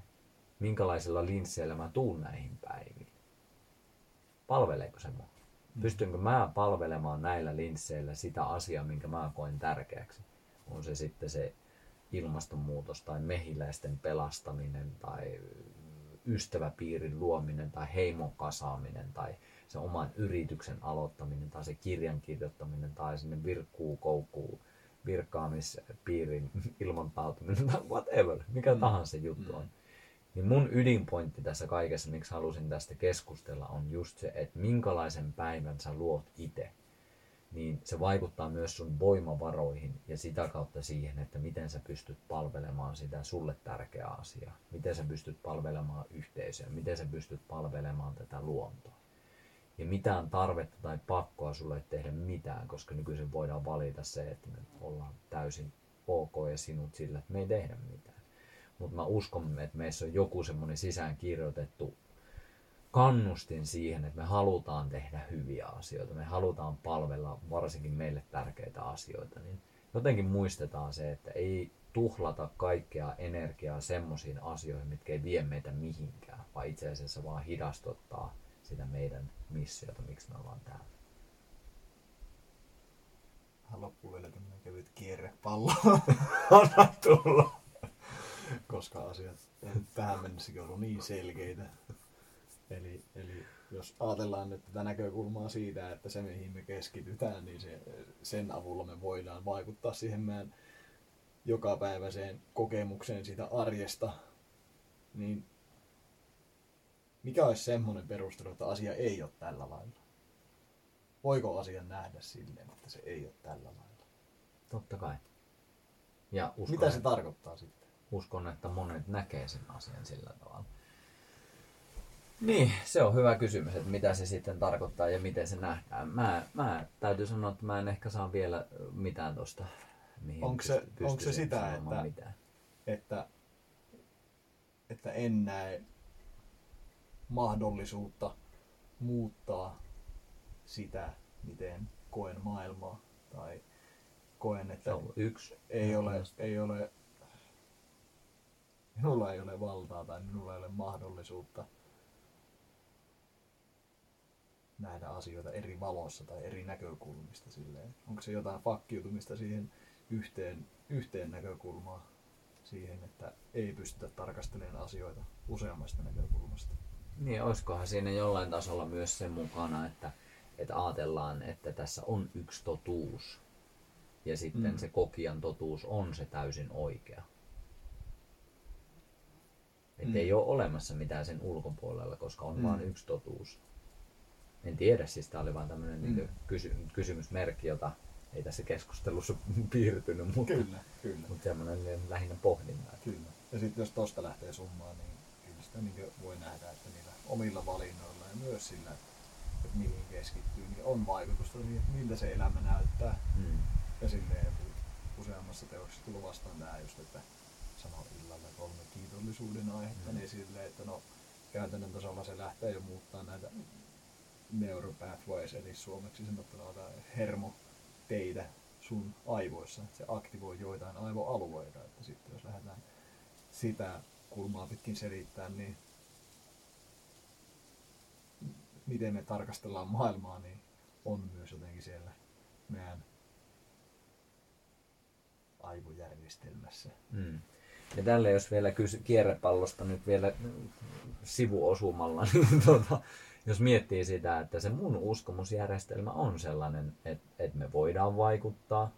A: Minkälaisilla linsseillä mä tuun näihin päiviin? Palveleeko se mua? Mm. Pystynkö mä palvelemaan näillä linsseillä sitä asiaa, minkä mä koen tärkeäksi? On se sitten se ilmastonmuutos tai mehiläisten pelastaminen tai ystäväpiirin luominen tai heimon kasaaminen tai se oman yrityksen aloittaminen tai se kirjan kirjoittaminen tai sinne virkkuu, koukkuu, virkkaamispiirin ilmoittautuminen tai whatever, mikä mm. tahansa juttu on. Niin mun ydinpointti tässä kaikessa, miksi halusin tästä keskustella, on just se, että minkälaisen päivän sä luot itse. Niin se vaikuttaa myös sun voimavaroihin ja sitä kautta siihen, että miten sä pystyt palvelemaan sitä sulle tärkeää asiaa. Miten sä pystyt palvelemaan yhteisöä, miten sä pystyt palvelemaan tätä luontoa ja mitään tarvetta tai pakkoa sulle ei tehdä mitään, koska nykyisin voidaan valita se, että me ollaan täysin ok ja sinut sillä, että me ei tehdä mitään. Mutta mä uskon, että meissä on joku semmoinen sisään kirjoitettu kannustin siihen, että me halutaan tehdä hyviä asioita, me halutaan palvella varsinkin meille tärkeitä asioita, niin jotenkin muistetaan se, että ei tuhlata kaikkea energiaa semmoisiin asioihin, mitkä ei vie meitä mihinkään, vaan itse asiassa vaan hidastuttaa sitä meidän missiota, miksi me ollaan täällä.
B: Vielä tämmöinen kevyt kierrepallo.
A: Anna tulla.
B: Koska asiat on tähän mennessäkin ollut niin selkeitä. Eli, eli jos ajatellaan nyt tätä näkökulmaa siitä, että se mihin me keskitytään, niin se, sen avulla me voidaan vaikuttaa siihen meidän jokapäiväiseen kokemukseen siitä arjesta, niin mikä olisi semmoinen perustelu, että asia ei ole tällä lailla? Voiko asian nähdä silleen, että se ei ole tällä lailla?
A: Totta kai. Ja
B: uskon, Mitä se että, tarkoittaa sitten?
A: Uskon, että monet näkee sen asian sillä tavalla. Niin, se on hyvä kysymys, että mitä se sitten tarkoittaa ja miten se nähdään. Mä, mä täytyy sanoa, että mä en ehkä saa vielä mitään tuosta,
B: onko se, onko se sitä, että, mitään. että, että en näe mahdollisuutta muuttaa sitä, miten koen maailmaa tai koen, että
A: se on yksi.
B: Ei, ole, ei ole, minulla ei ole valtaa tai minulla ei ole mahdollisuutta nähdä asioita eri valossa tai eri näkökulmista silleen. Onko se jotain fakkiutumista siihen yhteen, yhteen näkökulmaan, siihen, että ei pystytä tarkastelemaan asioita useammasta näkökulmasta?
A: Niin, olisikohan siinä jollain tasolla myös sen mukana, että, että ajatellaan, että tässä on yksi totuus. Ja sitten mm. se kokijan totuus on se täysin oikea. Että
B: Mm.
A: ei ole olemassa mitään sen ulkopuolella, koska on
B: Mm.
A: vain yksi totuus. En tiedä, siis tämä oli vain tämmöinen
B: Mm.
A: niin kysy- kysymysmerkki, jota ei tässä keskustelussa piirtynyt, mutta,
B: Kyllä, kyllä.
A: mutta semmoinen lähinnä pohdinta.
B: Kyllä. Ja sitten jos tosta lähtee summaan, niin kyllä sitä niin voi nähdä, että niillä omilla valinnoilla ja myös sillä, että mihin keskittyy, niin on vaikutusta siihen, että miltä se elämä näyttää.
A: Mm.
B: Ja silleen useammassa teoksessa tullut vastaan tämä just, että sanoo illalla kolme kiitollisuuden aihetta,
A: Mm.
B: niin silleen, että no käytännön tasolla se lähtee jo muuttaa näitä neuropathways, eli suomeksi sanottuna jotain hermoteitä sun aivoissa. että Se aktivoi joitain aivoalueita, että sitten jos lähdetään sitä kulmaa pitkin selittää, niin miten me tarkastellaan maailmaa, niin on myös jotenkin siellä meidän aivojärjestelmässä.
A: Mm. Ja tälle jos vielä kysy kierrepallosta nyt vielä sivuosumalla, niin tota, jos miettii sitä, että se mun uskomusjärjestelmä on sellainen, että, että me voidaan vaikuttaa,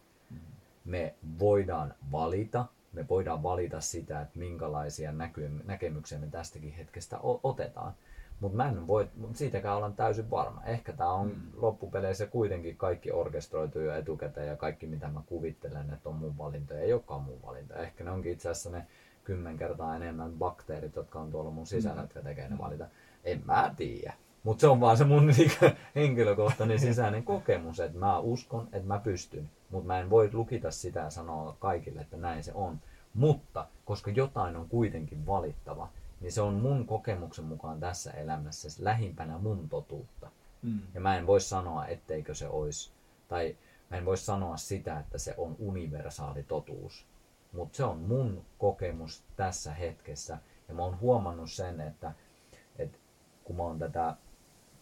A: me voidaan valita, me voidaan valita sitä, että minkälaisia näky- näkemyksiä me tästäkin hetkestä o- otetaan. Mutta mä en voi siitäkään olla täysin varma. Ehkä tämä on
B: Mm.
A: loppupeleissä kuitenkin kaikki orkestroitu jo etukäteen ja kaikki mitä mä kuvittelen, että on mun valinta ei olekaan mun valinta. Ehkä ne onkin itse asiassa ne kymmen kertaa enemmän bakteerit, jotka on tuolla mun sisällä,
B: Mm.
A: jotka tekee ne valita. En mä tiedä. Mutta se on vaan se mun niinku henkilökohtainen sisäinen kokemus, että mä uskon, että mä pystyn. Mutta mä en voi lukita sitä ja sanoa kaikille, että näin se on. Mutta koska jotain on kuitenkin valittava, niin se on mun kokemuksen mukaan tässä elämässä lähimpänä mun totuutta.
B: Mm.
A: Ja mä en voi sanoa, etteikö se olisi, tai mä en voi sanoa sitä, että se on universaali totuus. Mutta se on mun kokemus tässä hetkessä. Ja mä oon huomannut sen, että, että kun mä oon tätä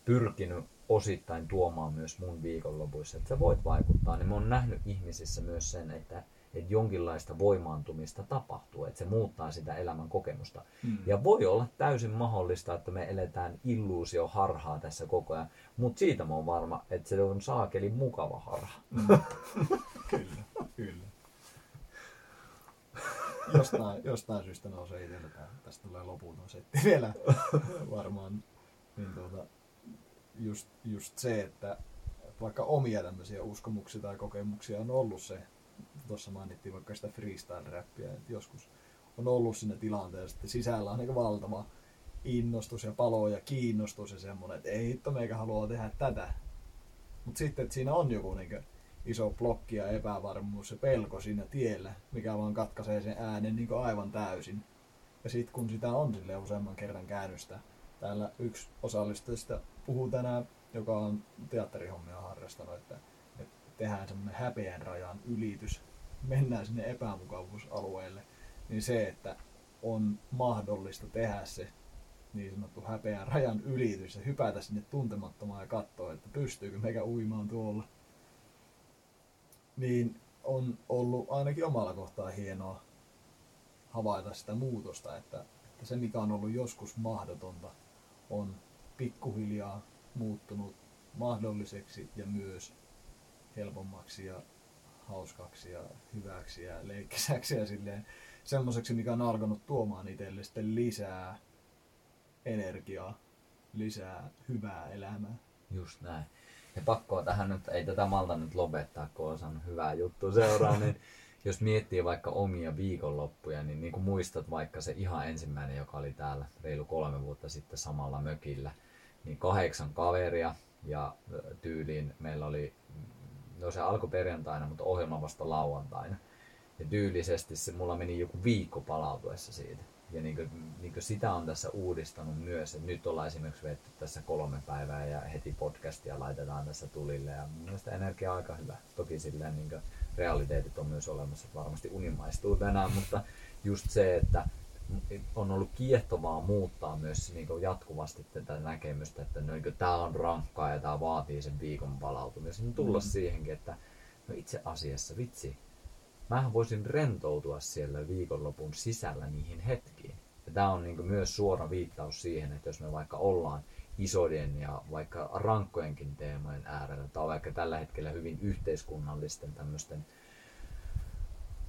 A: pyrkinyt osittain tuomaan myös mun viikonlopuissa, että sä voit vaikuttaa, niin mä oon nähnyt ihmisissä myös sen, että, että jonkinlaista voimaantumista tapahtuu, että se muuttaa sitä elämän kokemusta.
B: Mm.
A: Ja voi olla täysin mahdollista, että me eletään illuusio harhaa tässä koko ajan, mutta siitä mä oon varma, että se on saakeli mukava harha.
B: Kyllä, kyllä. Jostain, jostain syystä nousee itsellä. Tästä tulee loputon setti vielä varmaan. Niin tuota, just, just se, että vaikka omia tämmöisiä uskomuksia tai kokemuksia on ollut se, tuossa mainittiin vaikka sitä freestyle-räppiä, että joskus on ollut siinä tilanteessa, että sisällä on niin valtava innostus ja palo ja kiinnostus ja semmoinen, että ei hitto meikä halua tehdä tätä. Mutta sitten, että siinä on joku niin iso blokki ja epävarmuus ja pelko siinä tiellä, mikä vaan katkaisee sen äänen niin aivan täysin. Ja sitten kun sitä on sille useamman kerran käynnistä, täällä yksi osallistujista puhuu tänään, joka on teatterihommia harrastanut, että, että tehdään semmoinen häpeän rajan ylitys, mennään sinne epämukavuusalueelle, niin se, että on mahdollista tehdä se niin sanottu häpeän rajan ylitys ja hypätä sinne tuntemattomaan ja katsoa, että pystyykö meikä uimaan tuolla. Niin on ollut ainakin omalla kohtaa hienoa havaita sitä muutosta, että, että se mikä on ollut joskus mahdotonta on pikkuhiljaa muuttunut mahdolliseksi ja myös helpommaksi ja hauskaksi ja hyväksi ja leikkisäksi ja silleen semmoiseksi, mikä on alkanut tuomaan itselle sitten lisää energiaa, lisää hyvää elämää.
A: Just näin. Ja pakkoa tähän nyt, ei tätä malta nyt lopettaa, kun on saanut hyvää juttua seuraa, niin jos miettii vaikka omia viikonloppuja, niin, niin kuin muistat vaikka se ihan ensimmäinen, joka oli täällä reilu kolme vuotta sitten samalla mökillä, niin kahdeksan kaveria ja tyyliin meillä oli, no se alkoi perjantaina, mutta ohjelma vasta lauantaina. Ja tyylisesti se mulla meni joku viikko palautuessa siitä. Ja niin kuin, niin kuin sitä on tässä uudistanut myös, että nyt ollaan esimerkiksi vetty tässä kolme päivää ja heti podcastia laitetaan tässä tulille ja mun mielestä energia on aika hyvä. Toki silleen niin kuin realiteetit on myös olemassa, että varmasti unimaistuu tänään, mutta just se, että on ollut kiehtovaa muuttaa myös niin kuin jatkuvasti tätä näkemystä, että no, niin tämä on rankkaa ja tämä vaatii sen viikon palautumisen. Niin tulla
B: Mm.
A: siihenkin, että no itse asiassa vitsi, mähän voisin rentoutua siellä viikonlopun sisällä niihin hetkiin. Ja tämä on niin myös suora viittaus siihen, että jos me vaikka ollaan isojen ja vaikka rankkojenkin teemojen äärellä, tai vaikka tällä hetkellä hyvin yhteiskunnallisten tämmöisten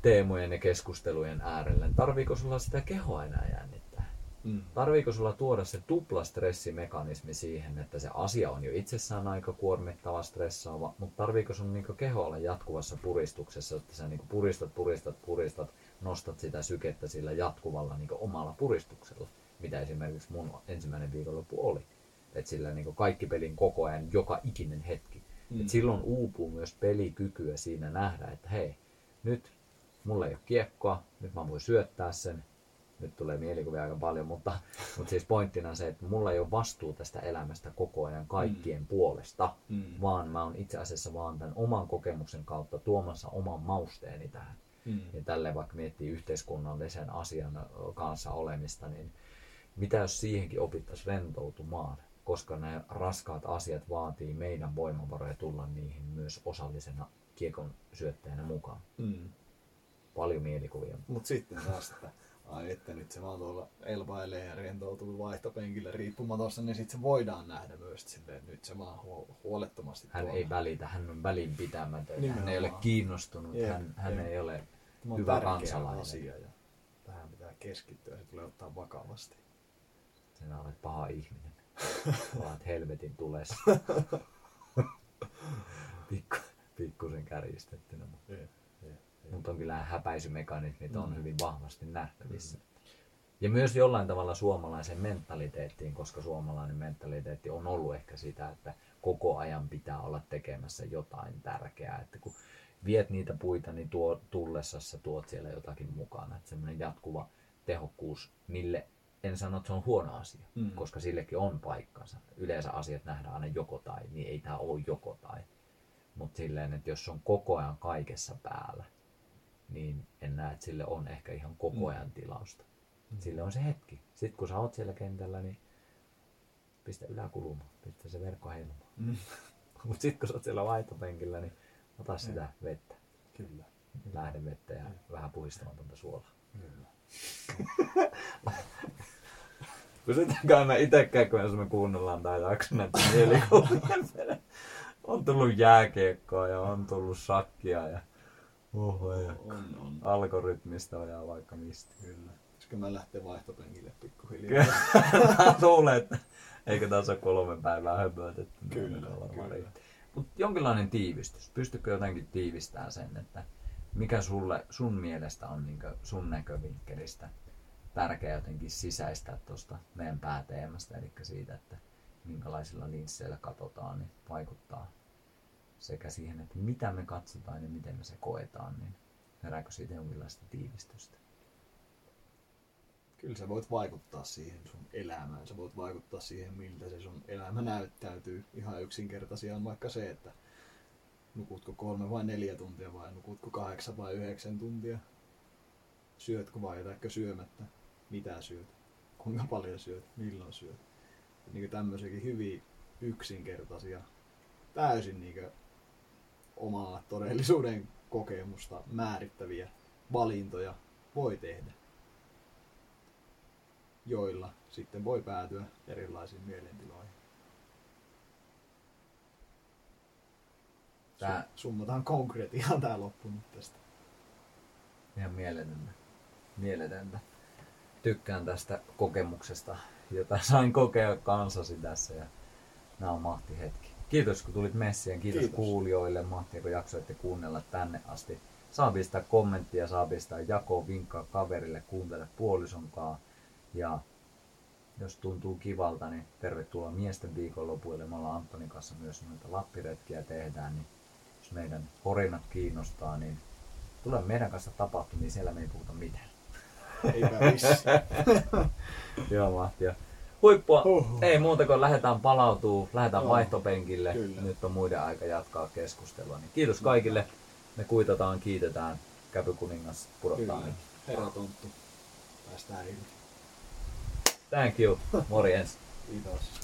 A: teemojen ja keskustelujen äärellä, niin tarviiko sulla sitä kehoa enää jännittää?
B: Mm.
A: Tarviiko sulla tuoda se tupla stressimekanismi siihen, että se asia on jo itsessään aika kuormittava, stressaava, mutta tarviiko sun niinku keho olla jatkuvassa puristuksessa, että sä niinku puristat, puristat, puristat, nostat sitä sykettä sillä jatkuvalla niinku omalla puristuksella, mitä esimerkiksi mun ensimmäinen viikonloppu oli. Että sillä niinku kaikki pelin koko ajan, joka ikinen hetki. Mm. Et silloin uupuu myös pelikykyä siinä nähdä, että hei, nyt mulla ei ole kiekkoa, nyt mä voin syöttää sen, nyt tulee mielikuvia aika paljon, mutta, mutta siis pointtina on se, että mulla ei ole vastuu tästä elämästä koko ajan kaikkien mm. puolesta, mm. vaan mä oon itse asiassa vaan tämän oman kokemuksen kautta tuomassa oman mausteeni tähän. Mm. Ja tälle vaikka miettii yhteiskunnallisen asian kanssa olemista, niin mitä jos siihenkin opittaisiin rentoutumaan, koska nämä raskaat asiat vaatii meidän voimavaroja tulla niihin myös osallisena kiekon syöttäjänä mukaan. Mm. Paljon mielikuvia.
B: Mutta sitten taas, että ai että nyt se vaan tuolla elpailee ja rentoutuu vaihtopenkillä riippumatonsa, niin sitten se voidaan nähdä myös silleen, että nyt se vaan huolettomasti
A: Hän tuolla. ei välitä, hän on välinpitämätön, Nimenomaan. hän ei ole kiinnostunut, Jep, hän, hän ei ole Tämä hyvä kansalainen.
B: asia ja tähän pitää keskittyä, se tulee ottaa vakavasti.
A: Sinä olet paha ihminen. Olet helvetin tulessa. Pikku, pikkusen kärjistettynä. Mutta. Jep. Mutta on kyllä häpäisymekanismit on mm. hyvin vahvasti nähtävissä. Mm. Ja myös jollain tavalla suomalaisen mentaliteettiin, koska suomalainen mentaliteetti on ollut ehkä sitä, että koko ajan pitää olla tekemässä jotain tärkeää. Että kun viet niitä puita, niin tuo, tullessa sä tuot siellä jotakin mukana. Että semmoinen jatkuva tehokkuus, mille en sano, että se on huono asia, mm. koska sillekin on paikkansa. Yleensä asiat nähdään aina joko tai, niin ei tämä ole joko tai. Mutta silleen, että jos on koko ajan kaikessa päällä, niin en näe, että sille on ehkä ihan koko mm. ajan tilausta. Mm. Sille on se hetki. Sitten kun sä oot siellä kentällä, niin pistä yläkuluma, pistä se verkko heilumaan. Mm. Mutta sitten kun sä oot siellä vaihtopenkillä, niin ota sitä ja. vettä.
B: Kyllä.
A: Lähdevettä ja, ja. vähän puhistamatonta suolaa. Kyllä. Pysytäänkö me itsekään, kun jos me kuunnellaan tai jakso näitä mielikuvia. on tullut jääkiekkoa ja on tullut sakkia ja Oho, ja on, on. algoritmista ja vaikka mistä.
B: Kyllä. Pitäisikö mä lähteä vaihtopenkille pikkuhiljaa?
A: Luulen, että eikö tässä ole kolme päivää höpötetty.
B: Kyllä, kyllä.
A: Mutta jonkinlainen tiivistys. Pystytkö jotenkin tiivistämään sen, että mikä sulle, sun mielestä on niin sun näkövinkkelistä tärkeää jotenkin sisäistää tuosta meidän pääteemasta, eli siitä, että minkälaisilla linsseillä katsotaan, niin vaikuttaa sekä siihen, että mitä me katsotaan ja miten me se koetaan, niin herääkö siitä jonkinlaista tiivistystä?
B: Kyllä sä voit vaikuttaa siihen sun elämään. Sä voit vaikuttaa siihen, miltä se sun elämä näyttäytyy. Ihan yksinkertaisia on vaikka se, että nukutko kolme vai neljä tuntia vai nukutko kahdeksan vai yhdeksän tuntia. Syötkö vai jätätkö syömättä? Mitä syöt? Kuinka paljon syöt? Milloin syöt? Niin tämmöisiäkin hyvin yksinkertaisia, täysin niin omaa todellisuuden kokemusta määrittäviä valintoja voi tehdä, joilla sitten voi päätyä erilaisiin mielentiloihin. Tää... Summataan konkretiaan tää loppu nyt tästä.
A: Ihan mieletöntä. Mieletöntä. Tykkään tästä kokemuksesta, jota sain kokea kansasi tässä ja nämä on mahti hetki. Kiitos kun tulit messiin. Kiitos, Kiitos. kuulijoille. Mahtavaa kun jaksoitte kuunnella tänne asti. Saa pistää kommenttia, saa pistää jakoa, vinkkaa kaverille, kuuntele puolisonkaa. Ja jos tuntuu kivalta, niin tervetuloa miesten viikonlopuille. Me ollaan Antonin kanssa myös noita lappiretkiä tehdään, niin jos meidän horinat kiinnostaa, niin tule meidän kanssa tapahtumiin, siellä me ei puhuta mitään.
B: Eipä
A: Joo, mahtia huippua. Uhuh. Ei muuta kuin lähdetään palautuu, lähdetään oh, vaihtopenkille. Kyllä. Nyt on muiden aika jatkaa keskustelua. Niin kiitos kaikille. Me kuitataan, kiitetään. Käpykuningas pudottaa
B: nyt. Herra Tonttu. Päästään irti.
A: Thank you. Morjens.
B: Kiitos.